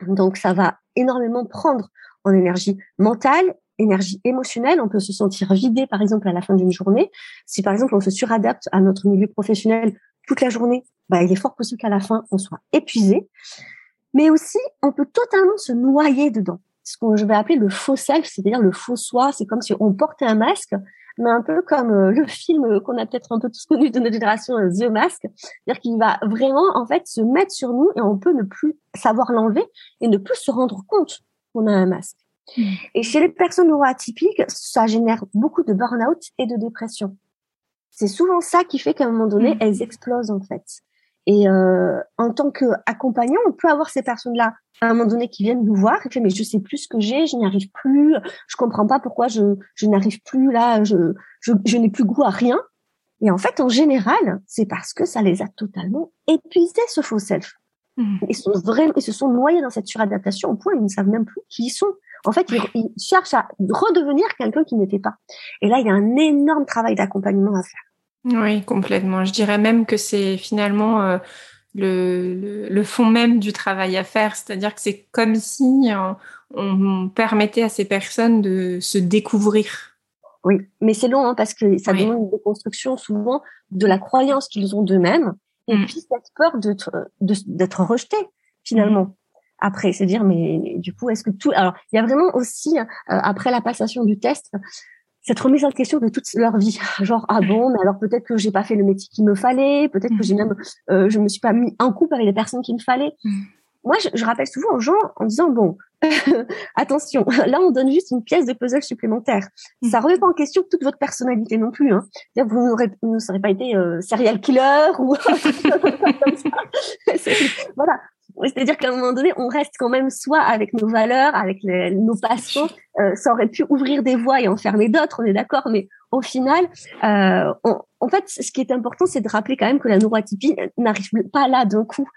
Donc, ça va énormément prendre en énergie mentale, énergie émotionnelle. On peut se sentir vidé, par exemple, à la fin d'une journée. Si, par exemple, on se suradapte à notre milieu professionnel toute la journée, bah, il est fort possible qu'à la fin, on soit épuisé. Mais aussi, on peut totalement se noyer dedans. Ce que je vais appeler le faux self, c'est-à-dire le faux soi. C'est comme si on portait un masque, mais un peu comme euh, le film qu'on a peut-être un peu tous connu de notre génération, euh, The Mask. C'est-à-dire qu'il va vraiment, en fait, se mettre sur nous et on peut ne plus savoir l'enlever et ne plus se rendre compte qu'on a un masque. Mmh. Et chez les personnes neuroatypiques, ça génère beaucoup de burn-out et de dépression c'est souvent ça qui fait qu'à un moment donné, mm. elles explosent en fait. Et euh, en tant qu'accompagnant, on peut avoir ces personnes-là à un moment donné qui viennent nous voir et fait mais je sais plus ce que j'ai, je n'y arrive plus, je comprends pas pourquoi je, je n'arrive plus là, je, je, je n'ai plus goût à rien. Et en fait, en général, c'est parce que ça les a totalement épuisés ce faux self. Mm. Ils sont vraiment, ils se sont noyés dans cette suradaptation au point ils ne savent même plus qui ils sont. En fait, ils cherchent à redevenir quelqu'un qui n'était pas. Et là, il y a un énorme travail d'accompagnement à faire. Oui, complètement. Je dirais même que c'est finalement euh, le, le, fond même du travail à faire, c'est-à-dire que c'est comme si euh, on, permettait à ces personnes de se découvrir. Oui, mais c'est long hein, parce que ça demande une déconstruction souvent de la croyance qu'ils ont d'eux-mêmes et mm. puis cette peur d'être d'être rejeté finalement. Mm. Après, c'est dire mais du coup est-ce que tout alors il y a vraiment aussi euh, après la passation du test cette remise en question de toute leur vie. Genre ah bon, mais alors peut-être que j'ai pas fait le métier qu'il me fallait, peut-être que j'ai même euh, je me suis pas mis en couple avec les personnes qu'il me fallait. Mm. Moi, je, rappelle souvent aux gens en disant bon, *laughs* attention, là on donne juste une pièce de puzzle supplémentaire. Mm. Ça remet pas en question toute votre personnalité non plus. Hein. Vous ne serez pas été euh, serial killer ou *laughs* *laughs* voilà. C'est-à-dire qu'à un moment donné, on reste quand même soit avec nos valeurs, avec nos passions. Euh, ça aurait pu ouvrir des voies et en fermer d'autres, on est d'accord. Mais au final, euh, en fait, ce qui est important, c'est de rappeler quand même que la neuroatypie n'arrive pas là d'un coup.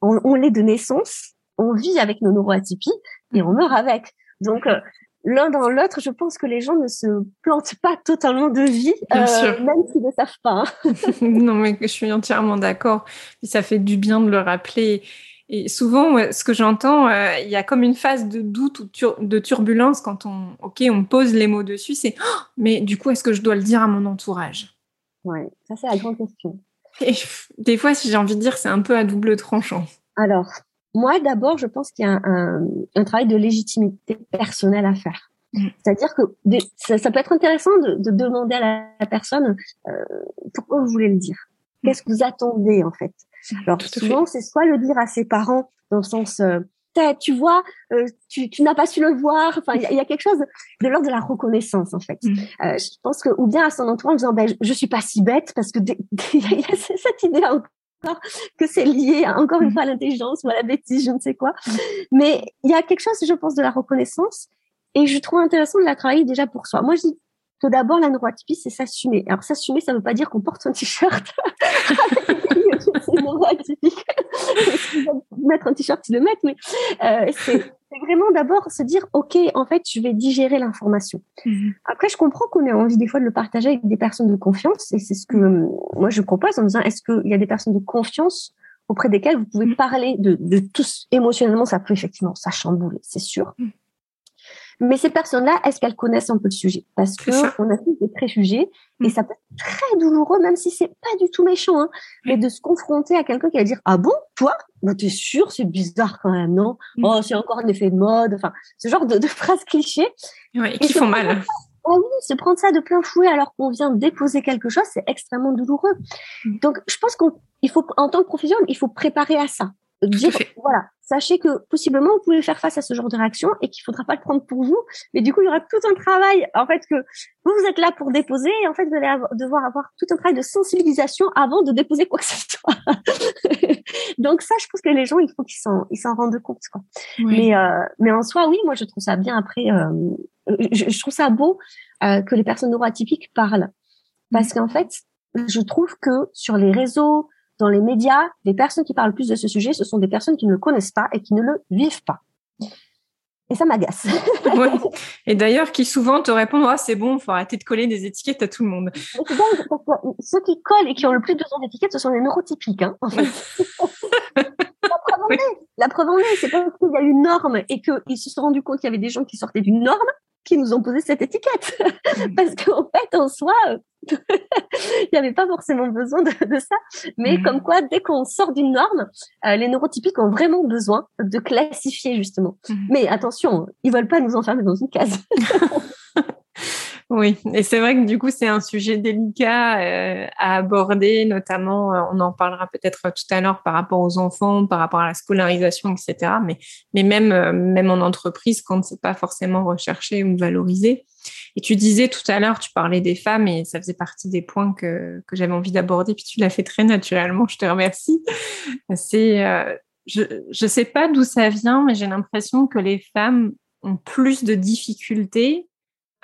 On, on l'est de naissance, on vit avec nos neuroatypies et on meurt avec. Donc, euh, l'un dans l'autre, je pense que les gens ne se plantent pas totalement de vie, euh, même s'ils ne savent pas. Hein. *laughs* non, mais je suis entièrement d'accord. Ça fait du bien de le rappeler. Et souvent, ce que j'entends, euh, il y a comme une phase de doute ou de turbulence quand on, ok, on pose les mots dessus. C'est, oh, mais du coup, est-ce que je dois le dire à mon entourage? Oui, ça c'est la grande question. Et *laughs* des fois, si j'ai envie de dire, c'est un peu à double tranchant. Alors, moi, d'abord, je pense qu'il y a un, travail de légitimité personnelle à faire. Mm. C'est-à-dire que ça, peut être intéressant de, demander à la, personne euh, pourquoi vous voulez le dire? Mm. Qu'est-ce que vous attendez en fait? Alors souvent, c'est soit le dire à ses parents dans le sens euh, tu vois, euh, tu, tu n'as pas su le voir. Enfin, il y, a quelque chose de l'ordre de la reconnaissance en fait. Mm. Euh, je pense que ou bien à son entourage en disant ben, je, suis pas si bête parce que il y, a *laughs* cette idée encore que c'est lié encore une mm. fois à l'intelligence ou à la bêtise, je ne sais quoi. Mm. Mais il y a quelque chose, je pense, de la reconnaissance et je trouve intéressant de la travailler déjà pour soi. Moi, je dis que d'abord la neuroatypie, c'est s'assumer. Alors s'assumer, ça ne veut pas dire qu'on porte un t-shirt *laughs* *laughs* mettre un t-shirt, tu le mets, mais euh, c'est vraiment d'abord se dire, OK, en fait, je vais digérer l'information. Mhm. Après, je comprends qu'on ait envie des fois de le partager avec des personnes de confiance. Et c'est ce que mhm. moi, je propose en disant, est-ce qu'il y a des personnes de confiance auprès desquelles vous pouvez mhm. parler de, de tous émotionnellement, ça peut effectivement, ça chamboule, c'est sûr. Mais ces personnes-là, est-ce qu'elles connaissent un peu le sujet? Parce que on a tous des préjugés et mm. ça peut être très douloureux, même si c'est pas du tout méchant, hein, mais de se confronter à quelqu'un qui va dire ah bon, toi, bah, t'es sûr, c'est bizarre quand même, non? Mm. Oh, c'est encore un effet de mode. Enfin, ce genre de, de phrases clichés. Ouais, qui font mal. Ah oui, se prendre ça de plein fouet alors qu'on vient déposer quelque chose, c'est extrêmement douloureux. Mm. Donc, je pense qu'il faut, en tant que professionnel, il faut préparer à ça dire, voilà, sachez que possiblement vous pouvez faire face à ce genre de réaction et qu'il faudra pas le prendre pour vous. Mais du coup, il y aura tout un travail, en fait, que vous, vous êtes là pour déposer et en fait, vous allez devoir avoir tout un travail de sensibilisation avant de déposer quoi que ce soit. *laughs* Donc ça, je pense que les gens, il faut qu'ils s'en, ils s'en rendent compte, quoi. Mais, euh, mais en soi, oui, moi, je trouve ça bien après, euh, je, je, trouve ça beau euh, que les personnes neuroatypiques parlent. Parce mmh. qu'en fait, je trouve que sur les réseaux, dans les médias, les personnes qui parlent plus de ce sujet, ce sont des personnes qui ne le connaissent pas et qui ne le vivent pas. Et ça m'agace. *laughs* Et d'ailleurs, qui souvent te répondent ah, c'est bon, faut arrêter de coller des étiquettes à tout le monde. ceux qui collent et qui ont le plus besoin d'étiquettes, ce sont les neurotypiques, hein, en fait. *laughs* la preuve en est, c'est pas parce qu'il y a une norme et qu'ils se sont rendus compte qu'il y avait des gens qui sortaient d'une norme qui nous ont posé cette étiquette. Mm. *laughs* Parce qu'en fait, en soi, *laughs* il n'y avait pas forcément besoin de, ça. Mais mm. comme quoi, dès qu'on sort d'une norme, euh, les neurotypiques ont vraiment besoin de classifier, justement. Mm. Mais attention, ils veulent pas nous enfermer dans une case. *laughs* Oui, et c'est vrai que du coup, c'est un sujet délicat euh, à aborder, notamment, euh, on en parlera peut-être tout à l'heure par rapport aux enfants, par rapport à la scolarisation, etc. Mais, mais même, euh, même en entreprise, quand c'est pas forcément recherché ou valorisé. Et tu disais tout à l'heure, tu parlais des femmes et ça faisait partie des points que, que j'avais envie d'aborder, puis tu l'as fait très naturellement, je te remercie. C'est, je ne sais pas d'où ça vient, mais j'ai l'impression que les femmes ont plus de difficultés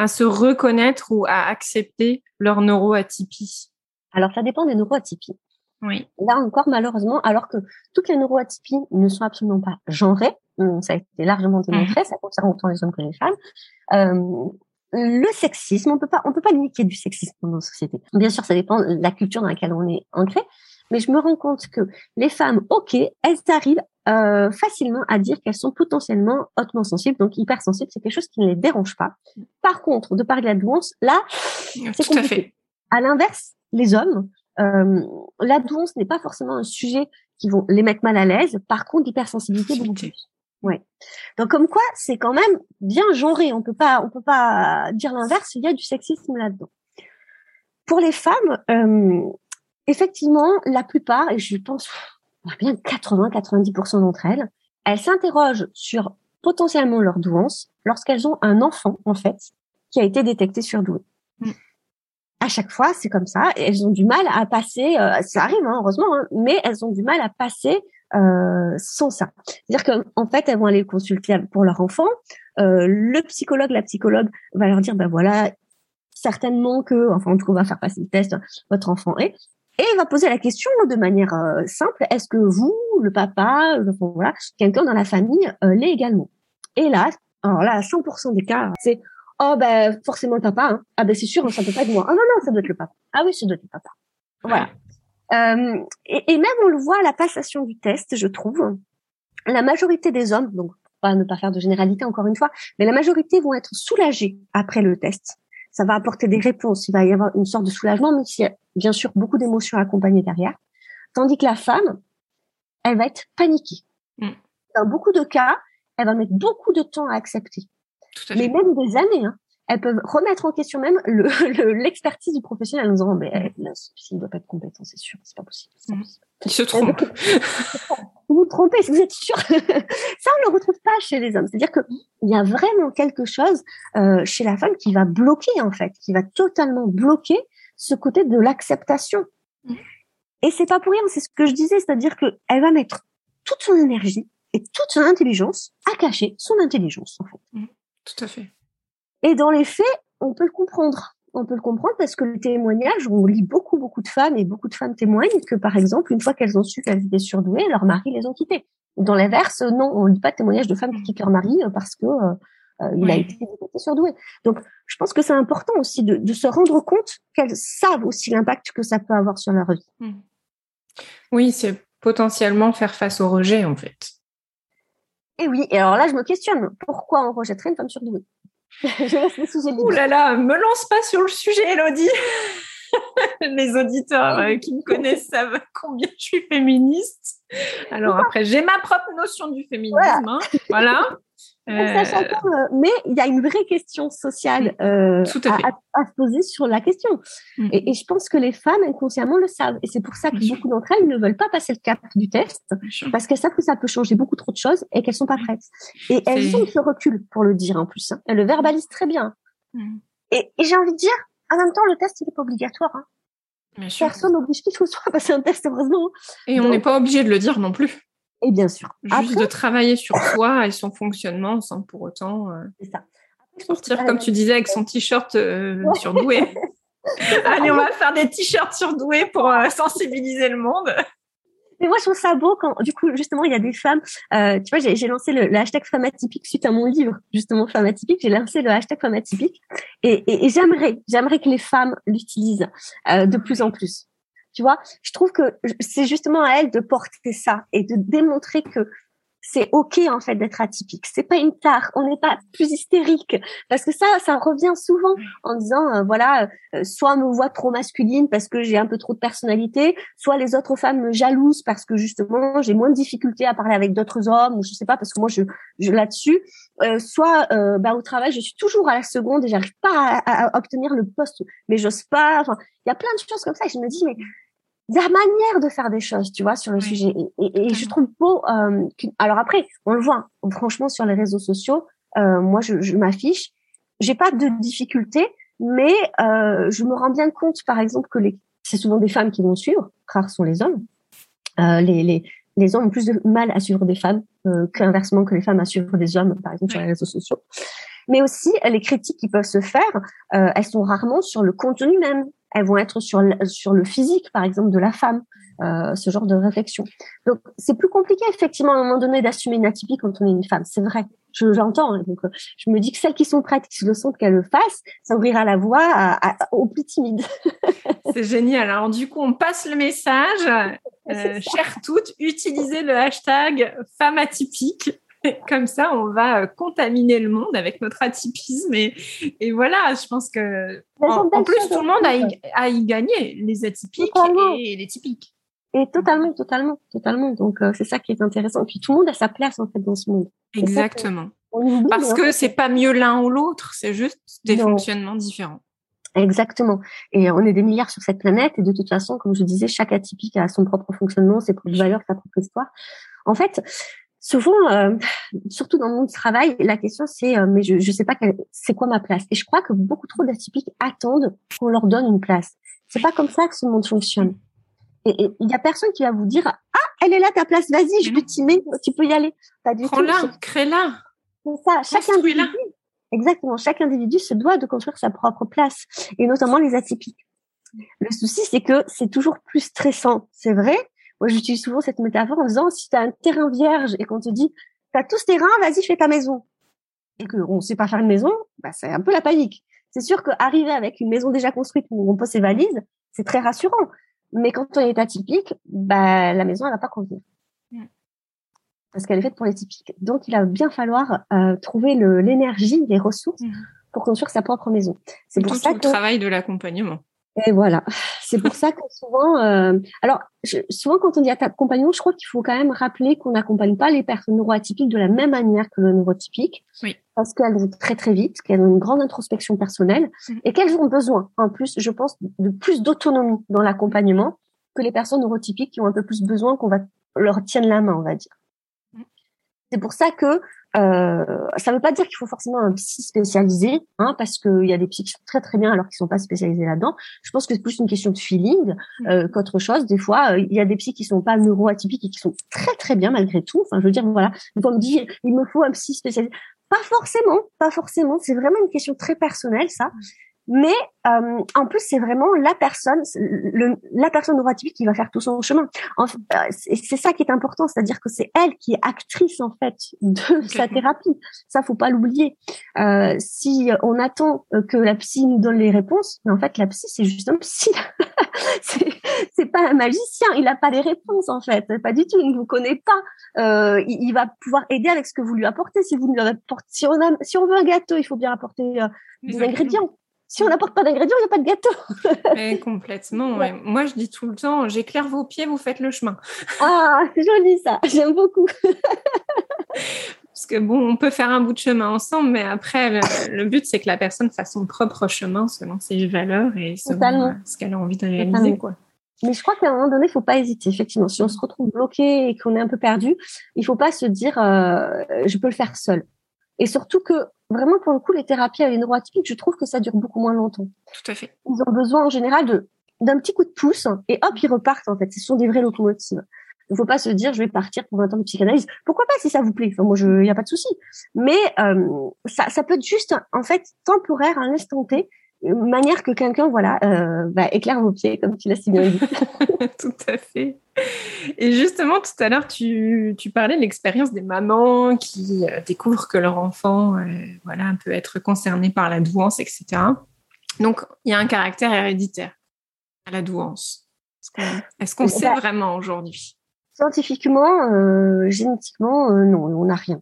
à se reconnaître ou à accepter leur neuroatypie Alors, ça dépend des neuroatypies. Oui. Là encore, malheureusement, alors que toutes les neuroatypies ne sont absolument pas genrées, ça a été largement démontré, mhm. ça concerne autant les hommes que les femmes. Euh, le sexisme, on peut pas, on peut pas nier qu'il y ait du sexisme dans nos sociétés. Bien sûr, ça dépend de la culture dans laquelle on est ancré, mais je me rends compte que les femmes, ok, elles arrivent euh, facilement à dire qu'elles sont potentiellement hautement sensibles, donc hypersensibles, c'est quelque chose qui ne les dérange pas. Par contre, de parler de la douance, là, c'est compliqué. À, à l'inverse, les hommes, euh, la douance n'est pas forcément un sujet qui vont les mettre mal à l'aise. Par contre, l'hypersensibilité beaucoup plus. Ouais. Donc comme quoi, c'est quand même bien genré. On peut pas, on peut pas dire l'inverse. Il y a du sexisme là-dedans. Pour les femmes, euh, effectivement, la plupart, et je pense bien 80-90% d'entre elles, elles s'interrogent sur potentiellement leur douance lorsqu'elles ont un enfant, en fait, qui a été détecté surdoué. Mm. À chaque fois, c'est comme ça. Et elles ont du mal à passer, euh, ça arrive, hein, heureusement, hein, mais elles ont du mal à passer euh, sans ça. C'est-à-dire qu'en fait, elles vont aller consulter pour leur enfant. Euh, le psychologue, la psychologue va leur dire, ben voilà, certainement que, enfin, en tout cas, on va faire passer le test, votre enfant est. Et il va poser la question de manière euh, simple est-ce que vous, le papa, voilà, quelqu'un dans la famille euh, l'est également? Et là, alors là, à 100% des cas, c'est oh ben forcément le papa. Hein. Ah ben c'est sûr, ça peut pas être moi. Ah non non, ça doit être le papa. Ah oui, ça doit être le papa. Voilà. Euh, et, et, même on le voit à la passation du test, je trouve. La majorité des hommes, donc pas ne pas faire de généralité encore une fois, mais la majorité vont être soulagés après le test ça va apporter des réponses, il va y avoir une sorte de soulagement, mais il y a bien sûr beaucoup d'émotions accompagnées derrière. Tandis que la femme, elle va être paniquée. Mm. Dans beaucoup de cas, elle va mettre beaucoup de temps à accepter. mais même des années. Hein. Elles peuvent remettre en question même *laughs* l'expertise le, du professionnel en disant, mais mm. il ne doit pas être compétent, c'est sûr, c'est pas possible. Pas mm. possible. Il se trompe. *laughs* vous vous trompez, vous êtes sûr *laughs* Ça, on ne le retrouve pas chez les hommes. C'est-à-dire qu'il y a vraiment quelque chose euh, chez la femme qui va bloquer, en fait, qui va totalement bloquer ce côté de l'acceptation. Mm. Et c'est pas pour rien, c'est ce que je disais, c'est-à-dire qu'elle va mettre toute son énergie et toute son intelligence à cacher son intelligence, en fait. Mm. Tout à fait. Et dans les faits, on peut le comprendre. on peut le comprendre parce que le témoignage, on lit beaucoup, beaucoup de femmes et beaucoup de femmes témoignent que, par exemple, une fois qu'elles ont su qu'elles étaient surdouées, leurs maris les ont quittées. Dans l'inverse, non, on lit pas de témoignages de femmes qui quittent leur mari parce que il a été surdoué. Donc, je pense que c'est important aussi de, de, se rendre compte qu'elles savent aussi l'impact que ça peut avoir sur leur vie. Mmh. Oui, c'est potentiellement faire face au rejet, en fait. Et oui, et alors là, je me questionne, pourquoi on rejetterait une femme surdouée? *laughs* Ouh là là, me lance pas sur le sujet, Elodie. *laughs* Les auditeurs euh, qui me connaissent savent combien je suis féministe. Alors après, j'ai ma propre notion du féminisme. Voilà. Hein. Euh, mais il y a une vraie question sociale euh, à, se poser sur la question. Mm. Et, je pense que les femmes inconsciemment le savent. Et c'est pour ça que beaucoup d'entre elles ne veulent pas passer le cap du test, parce qu'elles savent que ça peut changer beaucoup trop de choses et qu'elles sont pas prêtes. Et elles ont ce recul pour le dire en plus. Hein. Elles le verbalisent très bien. Mm. Et, j'ai envie de dire, en même temps, le test, il n'est pas obligatoire. Hein. Personne n'oblige qui que ce soit à passer un test, heureusement. Et on n'est pas obligé de le dire non plus. Et bien sûr. Juste de travailler sur soi et son fonctionnement sans pour autant euh, ça. sortir, comme tu disais, avec son t-shirt euh, surdoué. *laughs* Allez, on va faire des t-shirts surdoués pour euh, sensibiliser le monde. Mais moi, je trouve ça beau quand, du coup, justement, il y a des femmes. Euh, tu vois, j'ai lancé le, hashtag femme atypique suite à mon livre, justement, femme atypique. J'ai lancé le hashtag femme atypique. Et, et, et j'aimerais, j'aimerais que les femmes l'utilisent euh, de plus en plus. Tu vois, je trouve que c'est justement à elle de porter ça et de démontrer que c'est ok en fait d'être atypique. C'est pas une tare. On n'est pas plus hystérique parce que ça, ça revient souvent en disant euh, voilà, euh, soit me voit trop masculine parce que j'ai un peu trop de personnalité, soit les autres femmes me jalousent parce que justement j'ai moins de difficultés à parler avec d'autres hommes ou je sais pas parce que moi je, je là-dessus. Euh, soit bah au travail je suis toujours à la seconde et j'arrive pas à, à, obtenir le poste, mais j'ose pas. Enfin, il y a plein de choses comme ça et je me dis mais la manière de faire des choses, tu vois, sur le sujet. Et, je trouve beau. Euh, alors après, on le voit. Franchement, sur les réseaux sociaux, euh, moi, je, je m'affiche. J'ai pas de difficulté, mais euh, je me rends bien compte, par exemple, que les, c'est souvent des femmes qui vont suivre. Rares sont les hommes. Euh, les, les, les hommes ont plus de mal à suivre des femmes euh, qu'inversement que les femmes à suivre des hommes, par exemple, sur les réseaux sociaux. Mais aussi, les critiques qui peuvent se faire, euh, elles sont rarement sur le contenu même elles vont être sur le, sur le physique, par exemple, de la femme, euh, ce genre de réflexion. Donc, c'est plus compliqué, effectivement, à un moment donné, d'assumer une atypie quand on est une femme. C'est vrai. Je, j'entends. Hein. donc, euh, je me dis que celles qui sont prêtes, qui le sentent qu'elles le fassent, ça ouvrira la voie à, aux plus timides. *laughs* c'est génial. Alors, du coup, on passe le message. Euh, chères toutes, utilisez le hashtag femme atypique *laughs* Comme ça, on va euh, contaminer le monde avec notre atypisme. Et, et voilà, je pense que en, plus, tout le monde a y, a y gagné, les atypiques et les typiques. Et totalement, totalement, totalement. Donc, euh, c'est ça qui est intéressant. Et puis, tout le monde a sa place, en fait, dans ce monde. Exactement. Parce que c'est pas mieux l'un ou l'autre, c'est juste des fonctionnements différents. Exactement. Et on est des milliards sur cette planète. Et de toute façon, comme je disais, chaque atypique a son propre fonctionnement, ses propres valeurs, sa propre histoire. En fait, souvent, euh, surtout dans mon travail, la question c'est euh, mais je ne sais pas c'est quoi ma place? Et je crois que beaucoup trop d'atypiques attendent qu'on leur donne une place. C'est pas comme ça que ce monde fonctionne. Et il y a personne qui va vous dire ah elle est là ta place, vas-y, je t'y mets, tu peux y aller. Prends-la, crée-la. C'est ça. Chaque individu, exactement, chaque individu se doit de construire sa propre place, et notamment les atypiques. Le souci, c'est que c'est toujours plus stressant, c'est vrai, moi, j'utilise souvent cette métaphore en disant, si tu as un terrain vierge et qu'on te dit, tu as tout ce terrain, vas-y, fais ta maison. Et qu'on ne sait pas faire une maison, bah, c'est un peu la panique. C'est sûr qu'arriver avec une maison déjà construite où on pose ses valises, c'est très rassurant. Mais quand on est atypique, bah, la maison, elle va pas convenir. Parce qu'elle est faite pour les typiques. Donc, il va bien falloir euh, trouver l'énergie, les ressources mm. pour construire sa propre maison. C'est pour ça tout que... le travail de l'accompagnement. Et voilà, c'est pour ça que souvent, euh, alors souvent quand on dit accompagnement, je crois qu'il faut quand même rappeler qu'on n'accompagne pas les personnes neuroatypiques de la même manière que le neurotypique, oui. parce qu'elles vont très très vite, qu'elles ont une grande introspection personnelle mmh. et qu'elles ont besoin, en plus, je pense, de plus d'autonomie dans l'accompagnement que les personnes neurotypiques qui ont un peu plus besoin qu'on va leur tienne la main, on va dire. Mmh. C'est pour ça que euh, ça ne veut pas dire qu'il faut forcément un psy spécialisé, hein, parce qu'il y a des psys qui sont très très bien alors qu'ils sont pas spécialisés là-dedans. Je pense que c'est plus une question de feeling mm. euh, qu'autre chose. Des fois, euh, il y a des psys qui sont pas neuroatypiques et qui sont très très bien malgré tout. Enfin, je veux dire, voilà, on me dit il me faut un psy spécialisé. Pas forcément, pas forcément. C'est vraiment une question très personnelle, ça. Mais euh, en plus c'est vraiment la personne, le, la personne neuroatypique qui va faire tout son chemin. Euh, c'est ça qui est important, c'est-à-dire que c'est elle qui est actrice en fait de sa thérapie. Ça faut pas l'oublier. Euh, si on attend que la psy nous donne les réponses, mais en fait la psy c'est juste un psy. *laughs* c'est pas un magicien, il n'a pas les réponses en fait, pas du tout. Il ne vous connaît pas. Euh, il, va pouvoir aider avec ce que vous lui apportez. Si vous lui apportez, si on a, si on veut un gâteau, il faut bien apporter des ingrédients si on n'apporte pas d'ingrédients, il n'y a pas de gâteau. *laughs* Mais complètement. Moi, je dis tout le temps, j'éclaire vos pieds, vous faites le chemin. Ah, c'est joli ça. J'aime beaucoup. *laughs* Parce que bon, on peut faire un bout de chemin ensemble, mais après, le, but, c'est que la personne fasse son propre chemin selon ses valeurs et selon euh, ce qu'elle a envie de réaliser. Quoi. Mais je crois qu'à un moment donné, il faut pas hésiter. Effectivement, si on se retrouve bloqué et qu'on est un peu perdu, il faut pas se dire euh, je peux le faire seul. Et surtout que vraiment pour le coup, les thérapies avec les neuroatypiques, je trouve que ça dure beaucoup moins longtemps. Tout à fait. Ils ont besoin en général de d'un petit coup de pouce et hop, ils repartent en fait. Ce sont des vraies locomotives. Il ne faut pas se dire je vais partir pour un temps de psychanalyse. Pourquoi pas si ça vous plaît? Enfin moi, il n'y a pas de souci. Mais euh, ça, ça peut être juste en fait temporaire, à un instant T, manière que quelqu'un voilà euh, bah, éclaire vos pieds comme tu l'as si bien dit. tout à fait. Et justement, tout à l'heure, tu, tu, parlais de l'expérience des mamans qui euh, découvrent que leur enfant euh, voilà, peut être concerné par la douance, etc. Donc, il y a un caractère héréditaire à la douance. Est-ce qu'on sait vraiment aujourd'hui? Scientifiquement, génétiquement, non, on n'a rien.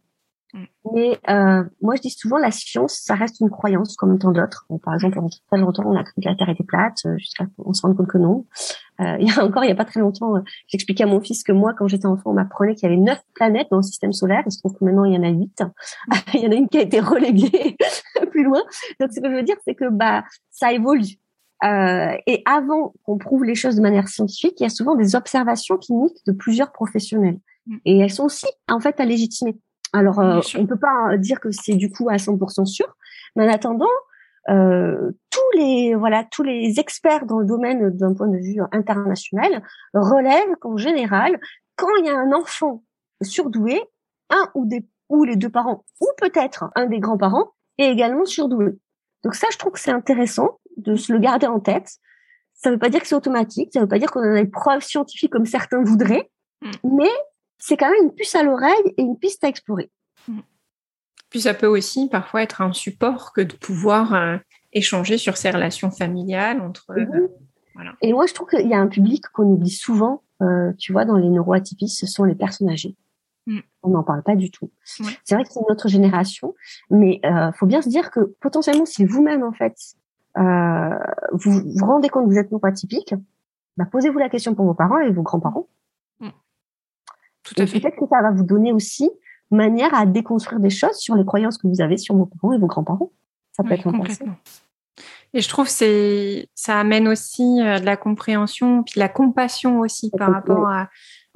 Mm. Mais euh, moi, je dis souvent, la science, ça reste une croyance comme tant d'autres. par exemple, pendant très longtemps, on a cru que la Terre était plate, euh, jusqu'à qu'on se rende compte que non. Euh, *laughs* il y a encore, il y a pas très longtemps, euh, j'expliquais à mon fils que moi, quand j'étais enfant, on m'apprenait qu'il y avait neuf planètes dans le système solaire. Il se trouve que maintenant, il y en a huit. *laughs* il y en a une qui a été reléguée *laughs* plus loin. Donc, ce que je veux dire, c'est que bah, ça évolue. Euh, et avant qu'on prouve les choses de manière scientifique, il y a souvent des observations cliniques de plusieurs professionnels. Mm. Et elles sont aussi, en fait, à légitimer. Alors, euh, on ne peut pas dire que c'est du coup à 100% sûr, mais en attendant, euh, tous les voilà tous les experts dans le domaine d'un point de vue international relèvent qu'en général, quand il y a un enfant surdoué, un ou des ou les deux parents ou peut-être un des grands-parents est également surdoué. Donc ça, je trouve que c'est intéressant de se le garder en tête. Ça ne veut pas dire que c'est automatique, ça ne veut pas dire qu'on a des preuves scientifiques comme certains voudraient, mm. mais c'est quand même une puce à l'oreille et une piste à explorer. Mm. Puis ça peut aussi parfois être un support que de pouvoir euh, échanger sur ces relations familiales entre. Euh, et moi, je trouve qu'il y a un public qu'on oublie souvent. Euh, tu vois, dans les neuroatypies, ce sont les personnes âgées. Mm. On n'en parle pas du tout. C'est vrai que c'est notre génération, mais il faut bien se dire que potentiellement, si vous-même en fait vous vous rendez compte que vous êtes neuroatypique, bah, posez-vous la question pour vos parents et vos grands-parents Peut-être que ça va vous donner aussi manière à déconstruire des choses sur les croyances que vous avez sur vos parents et vos grands-parents. Ça peut être intéressant. Et je trouve que ça amène aussi euh, de la compréhension, puis de la compassion aussi par rapport à,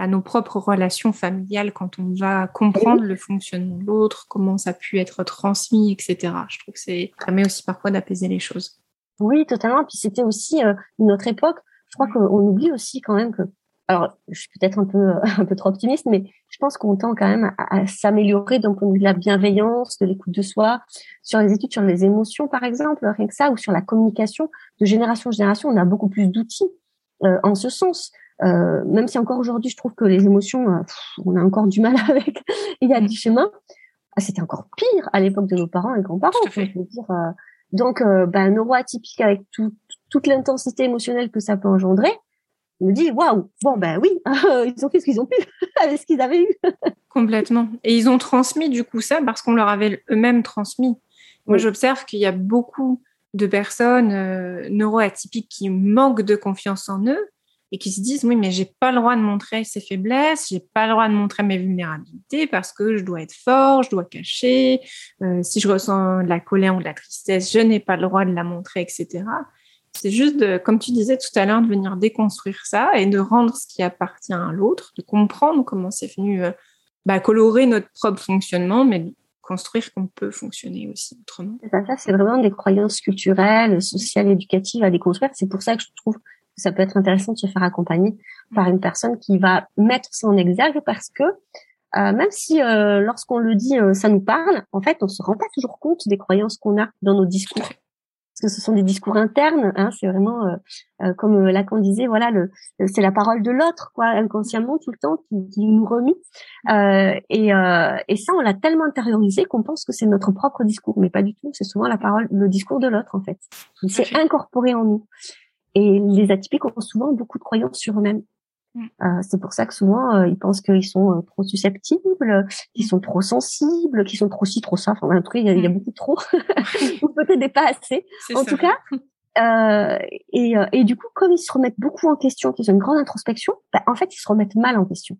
nos propres relations familiales quand on va comprendre le fonctionnement de l'autre, comment ça a pu être transmis, etc. Je trouve que ça permet aussi parfois d'apaiser les choses. Oui, totalement. Puis c'était aussi euh, une autre époque. Je crois qu'on oublie aussi quand même que alors je suis peut-être un peu *laughs* un peu trop optimiste, mais je pense qu'on tend quand même à, s'améliorer d'un point de vue de la bienveillance, de l'écoute de soi, sur les études sur les émotions par exemple, rien que ça, ou sur la communication de génération en génération, on a beaucoup plus d'outils euh, en ce sens. Euh, même si encore aujourd'hui, je trouve que les émotions, euh, on a encore du mal *laughs* avec. Il y a du chemin. Ah, C'était encore pire à l'époque de nos parents et grands-parents. Je veux dire, euh, donc, ben, neuroatypique avec tout, toute l'intensité émotionnelle que ça peut engendrer, me dit waouh, bon ben oui, *laughs* ils ont fait ce qu'ils ont pu *laughs* avec ce qu'ils avaient eu. Complètement. Et ils ont transmis du coup ça parce qu'on leur avait eux-mêmes transmis. Moi, j'observe qu'il y a beaucoup de personnes euh, neuroatypiques qui manquent de confiance en eux et qui se disent oui, mais j'ai pas le droit de montrer ses faiblesses, j'ai pas le droit de montrer mes vulnérabilités parce que je dois être fort, je dois cacher. Euh, si je ressens de la colère ou de la tristesse, je n'ai pas le droit de la montrer, etc. C'est juste, de, comme tu disais tout à l'heure, de venir déconstruire ça et de rendre ce qui appartient à l'autre, de comprendre comment c'est venu euh, bah, colorer notre propre fonctionnement, mais construire qu'on peut fonctionner aussi autrement. Ça, c'est vraiment des croyances culturelles, sociales, éducatives à déconstruire. C'est pour ça que je trouve que ça peut être intéressant de se faire accompagner par une personne qui va mettre ça en exergue parce que euh, même si euh, lorsqu'on le dit, ça nous parle, en fait, on se rend pas toujours compte des croyances qu'on a dans nos discours. Que ce sont des discours internes. Hein, c'est vraiment, euh, euh, comme Lacan disait, voilà, le, c'est la parole de l'autre, quoi, inconsciemment tout le temps, qui, qui nous remue. Euh, et, et ça, on l'a tellement intériorisé qu'on pense que c'est notre propre discours, mais pas du tout. C'est souvent la parole, le discours de l'autre, en fait. C'est incorporé en nous. Et les atypiques ont souvent beaucoup de croyances sur eux-mêmes. Mm. Euh, c'est pour ça que souvent euh, ils pensent qu'ils sont euh, trop susceptibles, qu'ils sont trop sensibles, qu'ils sont trop ci, trop ça. Enfin, un truc, il y, a, mm. beaucoup trop, *laughs* ou peut-être des pas assez. En tout cas, et, et, du coup, comme ils se remettent beaucoup en question, qu'ils ont une grande introspection, bah, en fait, ils se remettent mal en question.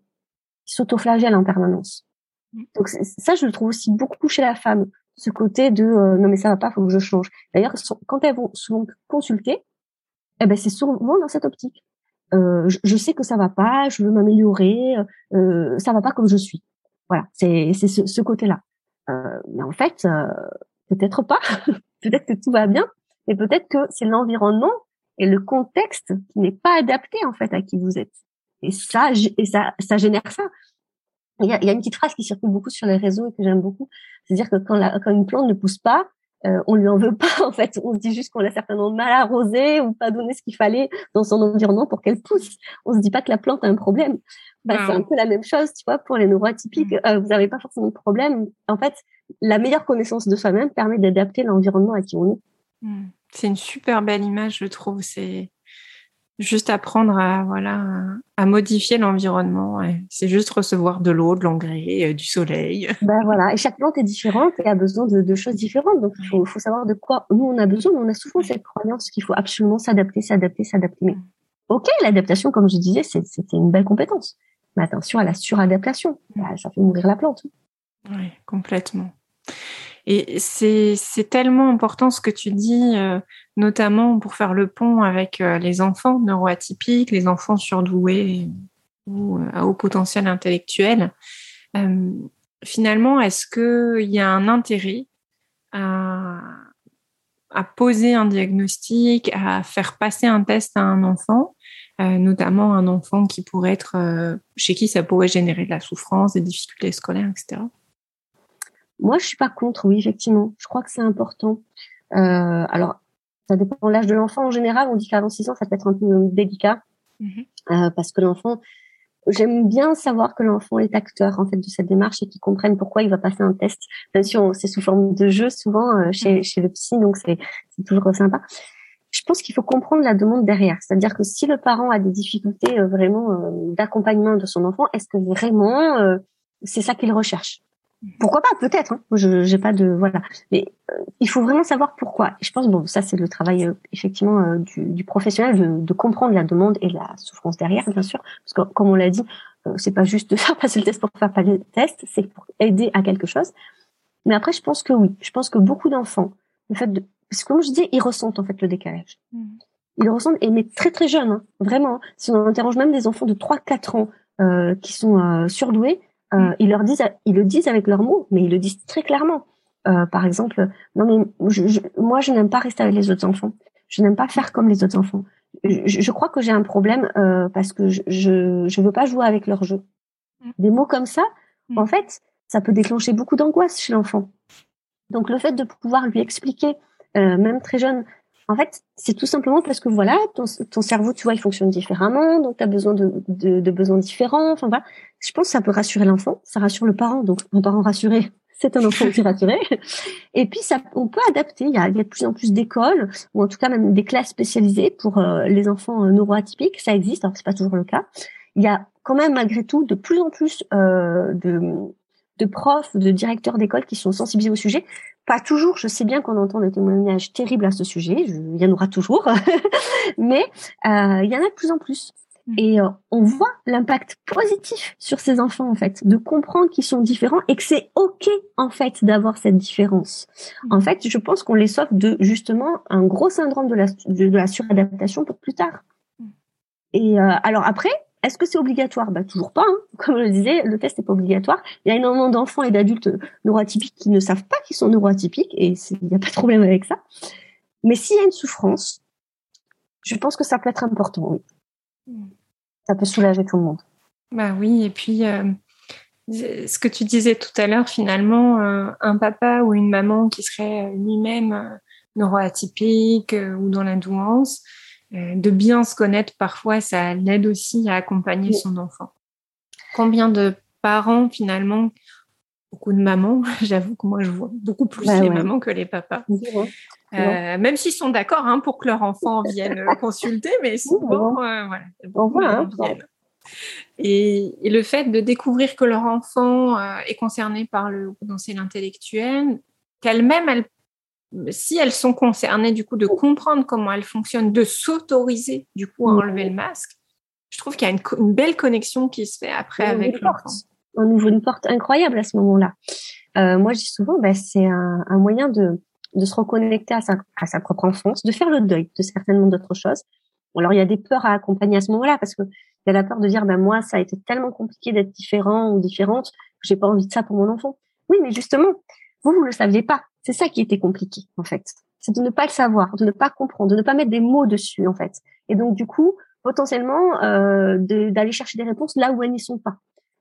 Ils s'autoflagellent en permanence. Mm. Donc ça, je le trouve aussi beaucoup chez la femme, ce côté de non mais ça va pas, faut que je change. D'ailleurs, quand elles vont souvent consulter, eh ben c'est souvent dans cette optique euh, je, sais que ça va pas, je veux m'améliorer, euh, ça va pas comme je suis. Voilà, c'est ce, ce côté-là. Euh, mais en fait, euh, peut-être pas. *laughs* peut-être que tout va bien, mais peut-être que c'est l'environnement et le contexte qui n'est pas adapté en fait à qui vous êtes. Et ça, et ça, ça génère ça. Il y a, y a une petite phrase qui circule beaucoup sur les réseaux et que j'aime beaucoup, c'est-à-dire que quand, la, quand une plante ne pousse pas, euh, on lui en veut pas en fait. On se dit juste qu'on l'a certainement mal arrosé ou pas donné ce qu'il fallait dans son environnement pour qu'elle pousse. On se dit pas que la plante a un problème. Bah, c'est un peu la même chose, tu vois, pour les neuroatypiques. Mm. Euh, vous n'avez pas forcément de problème. En fait, la meilleure connaissance de soi-même permet d'adapter l'environnement à qui on est. Mm. C'est une super belle image, je trouve. C'est juste apprendre à voilà à modifier l'environnement. C'est juste recevoir de l'eau, de l'engrais, euh, du soleil. *laughs* Ben voilà, et chaque plante est différente et a besoin de, choses différentes. Donc il faut, savoir de quoi nous on a besoin. Mais on a souvent cette croyance qu'il faut absolument s'adapter, s'adapter, s'adapter. Mais ok, l'adaptation, comme je disais, c'était une belle compétence. Mais attention à la suradaptation, bah, ça fait mourir la plante. Oui, complètement. Et c'est tellement important ce que tu dis, euh, notamment pour faire le pont avec euh, les enfants neuroatypiques, les enfants surdoués ou euh, à haut potentiel intellectuel. finalement, est-ce qu'il y a un intérêt à, poser un diagnostic, à faire passer un test à un enfant, notamment un enfant qui pourrait être chez qui ça pourrait générer de la souffrance, des difficultés scolaires, etc. Moi, je suis pas contre, oui, effectivement. Je crois que c'est important. Euh, alors, ça dépend de l'âge de l'enfant. En général, on dit qu'avant 6 ans, ça peut être un peu délicat. Mm-hmm. euh, parce que l'enfant, j'aime bien savoir que l'enfant est acteur en fait de cette démarche et qu'il comprenne pourquoi il va passer un test. Bien sûr, c'est sous forme de jeu souvent euh, chez, mm-hmm. chez le psy, donc c'est toujours sympa. Je pense qu'il faut comprendre la demande derrière. C'est-à-dire que si le parent a des difficultés euh, vraiment euh, d'accompagnement de son enfant, est-ce que vraiment c'est ça qu'il recherche? Pourquoi pas Peut-être. Hein. Je j'ai pas de voilà. Mais euh, il faut vraiment savoir pourquoi. Et je pense bon, ça c'est le travail euh, effectivement euh, du, du, professionnel de, de, comprendre la demande et la souffrance derrière, bien sûr, parce que comme on l'a dit, c'est pas juste de *laughs* faire passer le test pour faire passer le test, c'est pour aider à quelque chose. Mais après, je pense que oui. Je pense que beaucoup d'enfants, le fait de, parce que comme je dis, ils ressentent en fait le décalage. Mmh. Ils le ressentent, et mais très très jeunes, hein, vraiment. Si on interroge même des enfants de 3-4 ans euh, qui sont surdoués, euh, mm. ils leur disent, ils le disent avec leurs mots, mais ils le disent très clairement. Euh, par exemple, non mais je, moi je n'aime pas rester avec les autres enfants. Je n'aime pas faire comme les autres enfants. Je, je crois que j'ai un problème euh, parce que je, je veux pas jouer avec leur jeu. Mm. Des mots comme ça, mm. en fait, ça peut déclencher beaucoup d'angoisse chez l'enfant. Donc le fait de pouvoir lui expliquer, même très jeune, en fait, c'est tout simplement parce que voilà, ton, ton, cerveau, tu vois, il fonctionne différemment, donc tu as besoin de, de, de, besoins différents. Enfin voilà, je pense que ça peut rassurer l'enfant, ça rassure le parent. Donc un parent rassuré, *laughs* c'est un enfant aussi rassuré. Et puis ça, on peut adapter. Il y a, il y a de plus en plus d'écoles ou en tout cas même des classes spécialisées pour euh, les enfants euh, neuroatypiques. Ça existe, alors c'est pas toujours le cas. Il y a quand même malgré tout de plus en plus euh, de de profs, de directeurs d'école qui sont sensibilisés au sujet. Pas toujours, je sais bien qu'on entend des témoignages terribles à ce sujet, il y en aura toujours, *laughs* mais euh, il y en a de plus en plus. Mm. Et euh, on voit l'impact positif sur ces enfants, en fait, de comprendre qu'ils sont différents et que c'est OK, en fait, d'avoir cette différence. Mm. En fait, je pense qu'on les sauve de, justement, un gros syndrome de la, de, la suradaptation pour plus tard. Mm. Et euh, alors après, est-ce que c'est obligatoire? Bah, Toujours pas. Hein. *laughs* Comme je le disais, le test n'est pas obligatoire. Il y a énormément d'enfants et d'adultes neuroatypiques qui ne savent pas qu'ils sont neuroatypiques et il n'y a pas de problème avec ça. Mais s'il y a une souffrance, je pense que ça peut être important, oui. Hmm. Ça peut soulager tout le monde. Bah oui, et puis euh, ce que tu disais tout à l'heure, finalement, euh, un papa ou une maman qui serait lui-même neuroatypique ou dans la douance, de bien se connaître parfois, ça l'aide aussi à accompagner son enfant. Combien de parents finalement beaucoup de mamans. *laughs* J'avoue que moi, je vois beaucoup plus bah les mamans que les papas. Euh, même s'ils sont d'accord hein, pour que leur enfant *laughs* vienne euh, consulter, mais souvent, euh, voilà. Hein, et, le fait de découvrir que leur enfant est concerné par le potentiel intellectuel, qu'elles-mêmes, elles, si elles sont concernées, du coup, de comprendre comment elles fonctionnent, de s'autoriser, du coup, à enlever le masque, je trouve qu'il y a une, belle connexion qui se fait après avec l'enfant on ouvre une porte incroyable à ce moment-là. Euh, moi, je dis souvent, bah, c'est un, un, moyen de, de se reconnecter à sa, à sa propre enfance, de faire le deuil de certainement d'autres choses. Alors, il y a des peurs à accompagner à ce moment-là, parce que il y a la peur de dire, ben moi, ça a été tellement compliqué d'être différent ou différente, que j'ai pas envie de ça pour mon enfant. Oui, mais justement, vous, vous le saviez pas. C'est ça qui était compliqué, en fait. C'est de ne pas le savoir, de ne pas comprendre, de ne pas mettre des mots dessus, en fait. Et donc, du coup, potentiellement, euh, d'aller chercher des réponses là où elles n'y sont pas.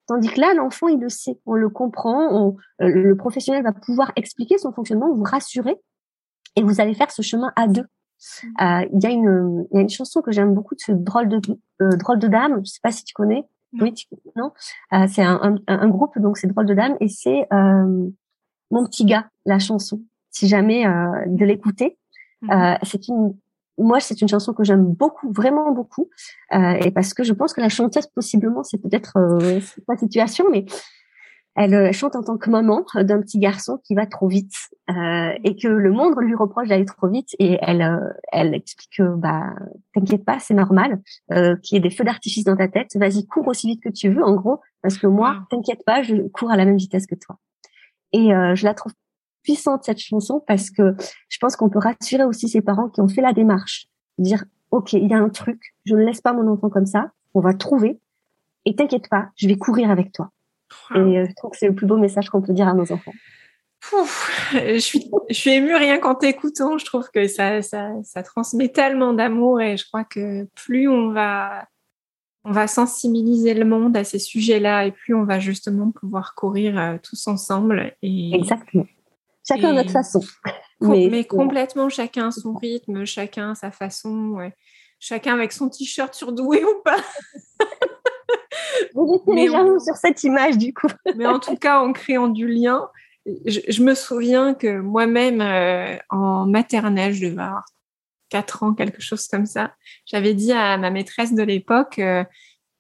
Tandis que là, l'enfant, il le sait, on le comprend, euh, le professionnel va pouvoir expliquer son fonctionnement, vous rassurer, et vous allez faire ce chemin à deux. Mmh. Euh, il y, a une, y a une chanson que j'aime beaucoup de ce drôle de euh, drôle de dame. Je sais pas si tu connais. Oui, non. c'est un, un, groupe donc c'est drôle de dame et c'est mon petit gars la chanson. Si jamais de l'écouter, mmh. c'est une moi, c'est une chanson que j'aime beaucoup, vraiment beaucoup, euh, et parce que je pense que la chanteuse, possiblement, c'est peut-être euh, pas situation, mais elle euh, chante en tant que maman d'un petit garçon qui va trop vite. Euh, et que le monde lui reproche d'aller trop vite et elle euh, elle explique que bah t'inquiète pas c'est normal euh, qu'il y ait des feux d'artifice dans ta tête. Vas-y cours aussi vite que tu veux en gros parce que moi t'inquiète pas je cours à la même vitesse que toi et je la trouve puissante cette chanson parce que je pense qu'on peut rassurer aussi ces parents qui ont fait la démarche, dire ok il y a un truc, je ne laisse pas mon enfant comme ça, on va trouver et t'inquiète pas, je vais courir avec toi. Et euh, je trouve que c'est le plus beau message qu'on peut dire à nos enfants. je suis, je suis émue rien qu'en t'écoutant. Je trouve que ça, ça, ça transmet tellement d'amour et je crois que plus on va, on va sensibiliser le monde à ces sujets-là et plus on va justement pouvoir courir euh, tous ensemble. Et, Exactement. Chacun à notre façon. Mais, complètement, chacun son rythme, chacun sa façon. Chacun avec son t-shirt surdoué ou pas. Vous mais on... sur cette image du coup. *laughs* mais en tout cas, en créant du lien, je, me souviens que moi-même, euh, en maternelle, je devais avoir 4 ans, quelque chose comme ça, j'avais dit à ma maîtresse de l'époque, euh,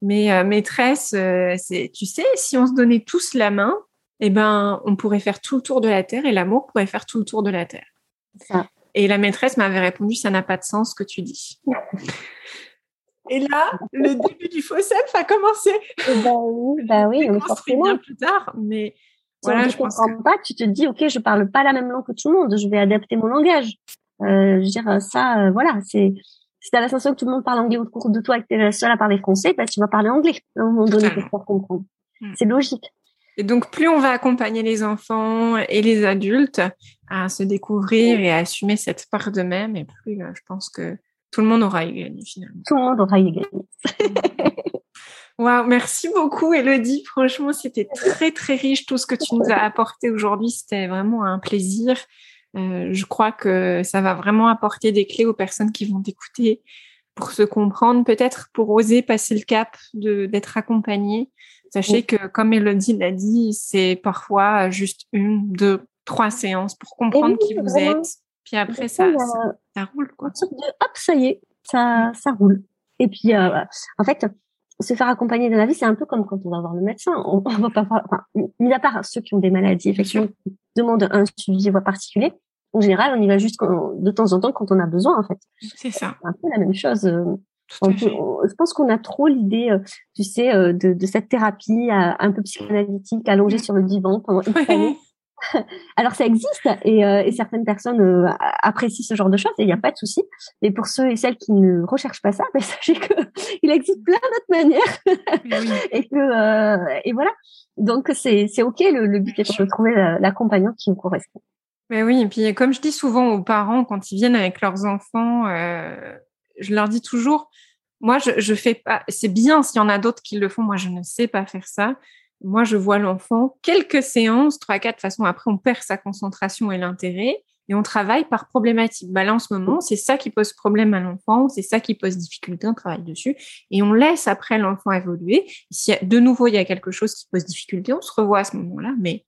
mais euh, maîtresse, c'est, tu sais, si on se donnait tous la main, eh ben, on pourrait faire tout le tour de la Terre et l'amour pourrait faire tout le tour de la Terre. Et la maîtresse m'avait répondu, ça n'a pas de sens ce que tu dis. et là, le début du faux self a commencé. Bah oui, bah oui on construit bien plus tard, mais voilà, je pense pas, tu te dis, ok, je parle pas la même langue que tout le monde, je vais adapter mon langage. Euh, je veux dire, ça, euh, voilà, c'est si tu as la sensation que tout le monde parle anglais autour de toi et que tu es la seule à parler français, bah, tu vas parler anglais à un moment donné pour comprendre. Hmm. C'est logique. Et donc, plus on va accompagner les enfants et les adultes à se découvrir et à assumer cette part d'eux-mêmes, et plus euh, je pense que tout le monde aura y gagné finalement. Tout le monde aura y gagné. *laughs* wow, merci beaucoup Elodie. Franchement, c'était très très riche tout ce que tu nous as apporté aujourd'hui. C'était vraiment un plaisir. Euh, je crois que ça va vraiment apporter des clés aux personnes qui vont t'écouter pour se comprendre, peut-être pour oser passer le cap de d'être accompagné Sachez que, comme Elodie l'a dit, c'est parfois juste une, deux, trois séances pour comprendre qui vous êtes. Puis après, ça, ça, roule. Quoi. hop, ça y est, ça, ça roule. Et puis, euh, en fait, se faire accompagner dans la vie, c'est un peu comme quand on va voir le médecin. On, va pas enfin, mis à part ceux qui ont des maladies, effectivement, qui demandent un suivi particulier. En général, on y va juste de temps en temps quand on a besoin, en fait. C'est ça. C'est un peu la même chose. Euh, je pense qu'on a trop l'idée, euh, tu sais, euh, de, de, cette thérapie euh, un peu psychanalytique, allongée sur le divan pendant une année. *laughs* Alors ça existe et, et certaines personnes apprécient ce genre de choses et il n'y a pas de souci. Mais pour ceux et celles qui ne recherchent pas ça, *laughs* ben, sachez qu'il existe plein d'autres manières *laughs* et que et voilà. Donc c'est c'est ok. Le, le but est de trouver l'accompagnant qui vous correspond. Mais oui, et puis comme je dis souvent aux parents quand ils viennent avec leurs enfants, euh, je leur dis toujours, moi, je, fais pas, c'est bien s'il y en a d'autres qui le font. Moi, je ne sais pas faire ça. Moi, je vois l'enfant quelques séances, trois, quatre, de façon, après, on perd sa concentration et l'intérêt. et on travaille par problématique. Bah là, en ce moment, c'est ça qui pose problème à l'enfant, c'est ça qui pose difficulté, on travaille dessus et on laisse après l'enfant évoluer. Si de nouveau il y a quelque chose qui pose difficulté, on se revoit à ce moment-là. Mais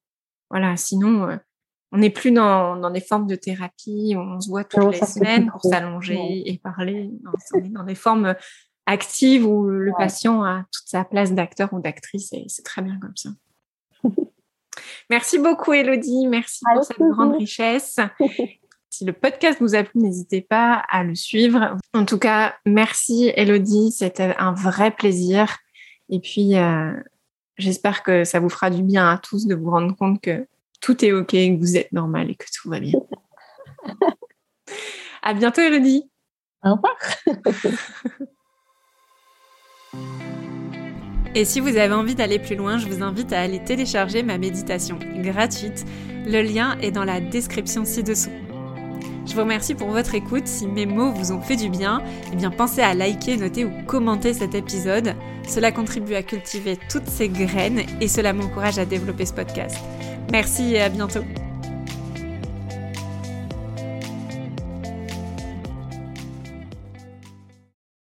voilà, sinon, euh, on n'est plus dans, dans, des formes de thérapie où on se voit toutes les semaines pour s'allonger et parler. on est dans des formes actives où le patient a toute sa place d'acteur ou d'actrice et c'est très bien comme ça. *laughs* Merci beaucoup, Elodie. Merci pour cette grande richesse. *laughs* Si le podcast vous a plu, n'hésitez pas à le suivre. En tout cas, merci, Elodie. C'était un vrai plaisir. Et puis, euh, j'espère que ça vous fera du bien à tous de vous rendre compte que tout est OK, que vous êtes normal et que tout va bien. à bientôt, Elodie. Au revoir. *laughs* Et si vous avez envie d'aller plus loin, je vous invite à aller télécharger ma méditation gratuite. Le lien est dans la description ci-dessous. Je vous remercie pour votre écoute. Si mes mots vous ont fait du bien, eh bien pensez à liker, noter ou commenter cet épisode. Cela contribue à cultiver toutes ces graines et cela m'encourage à développer ce podcast. Merci et à bientôt.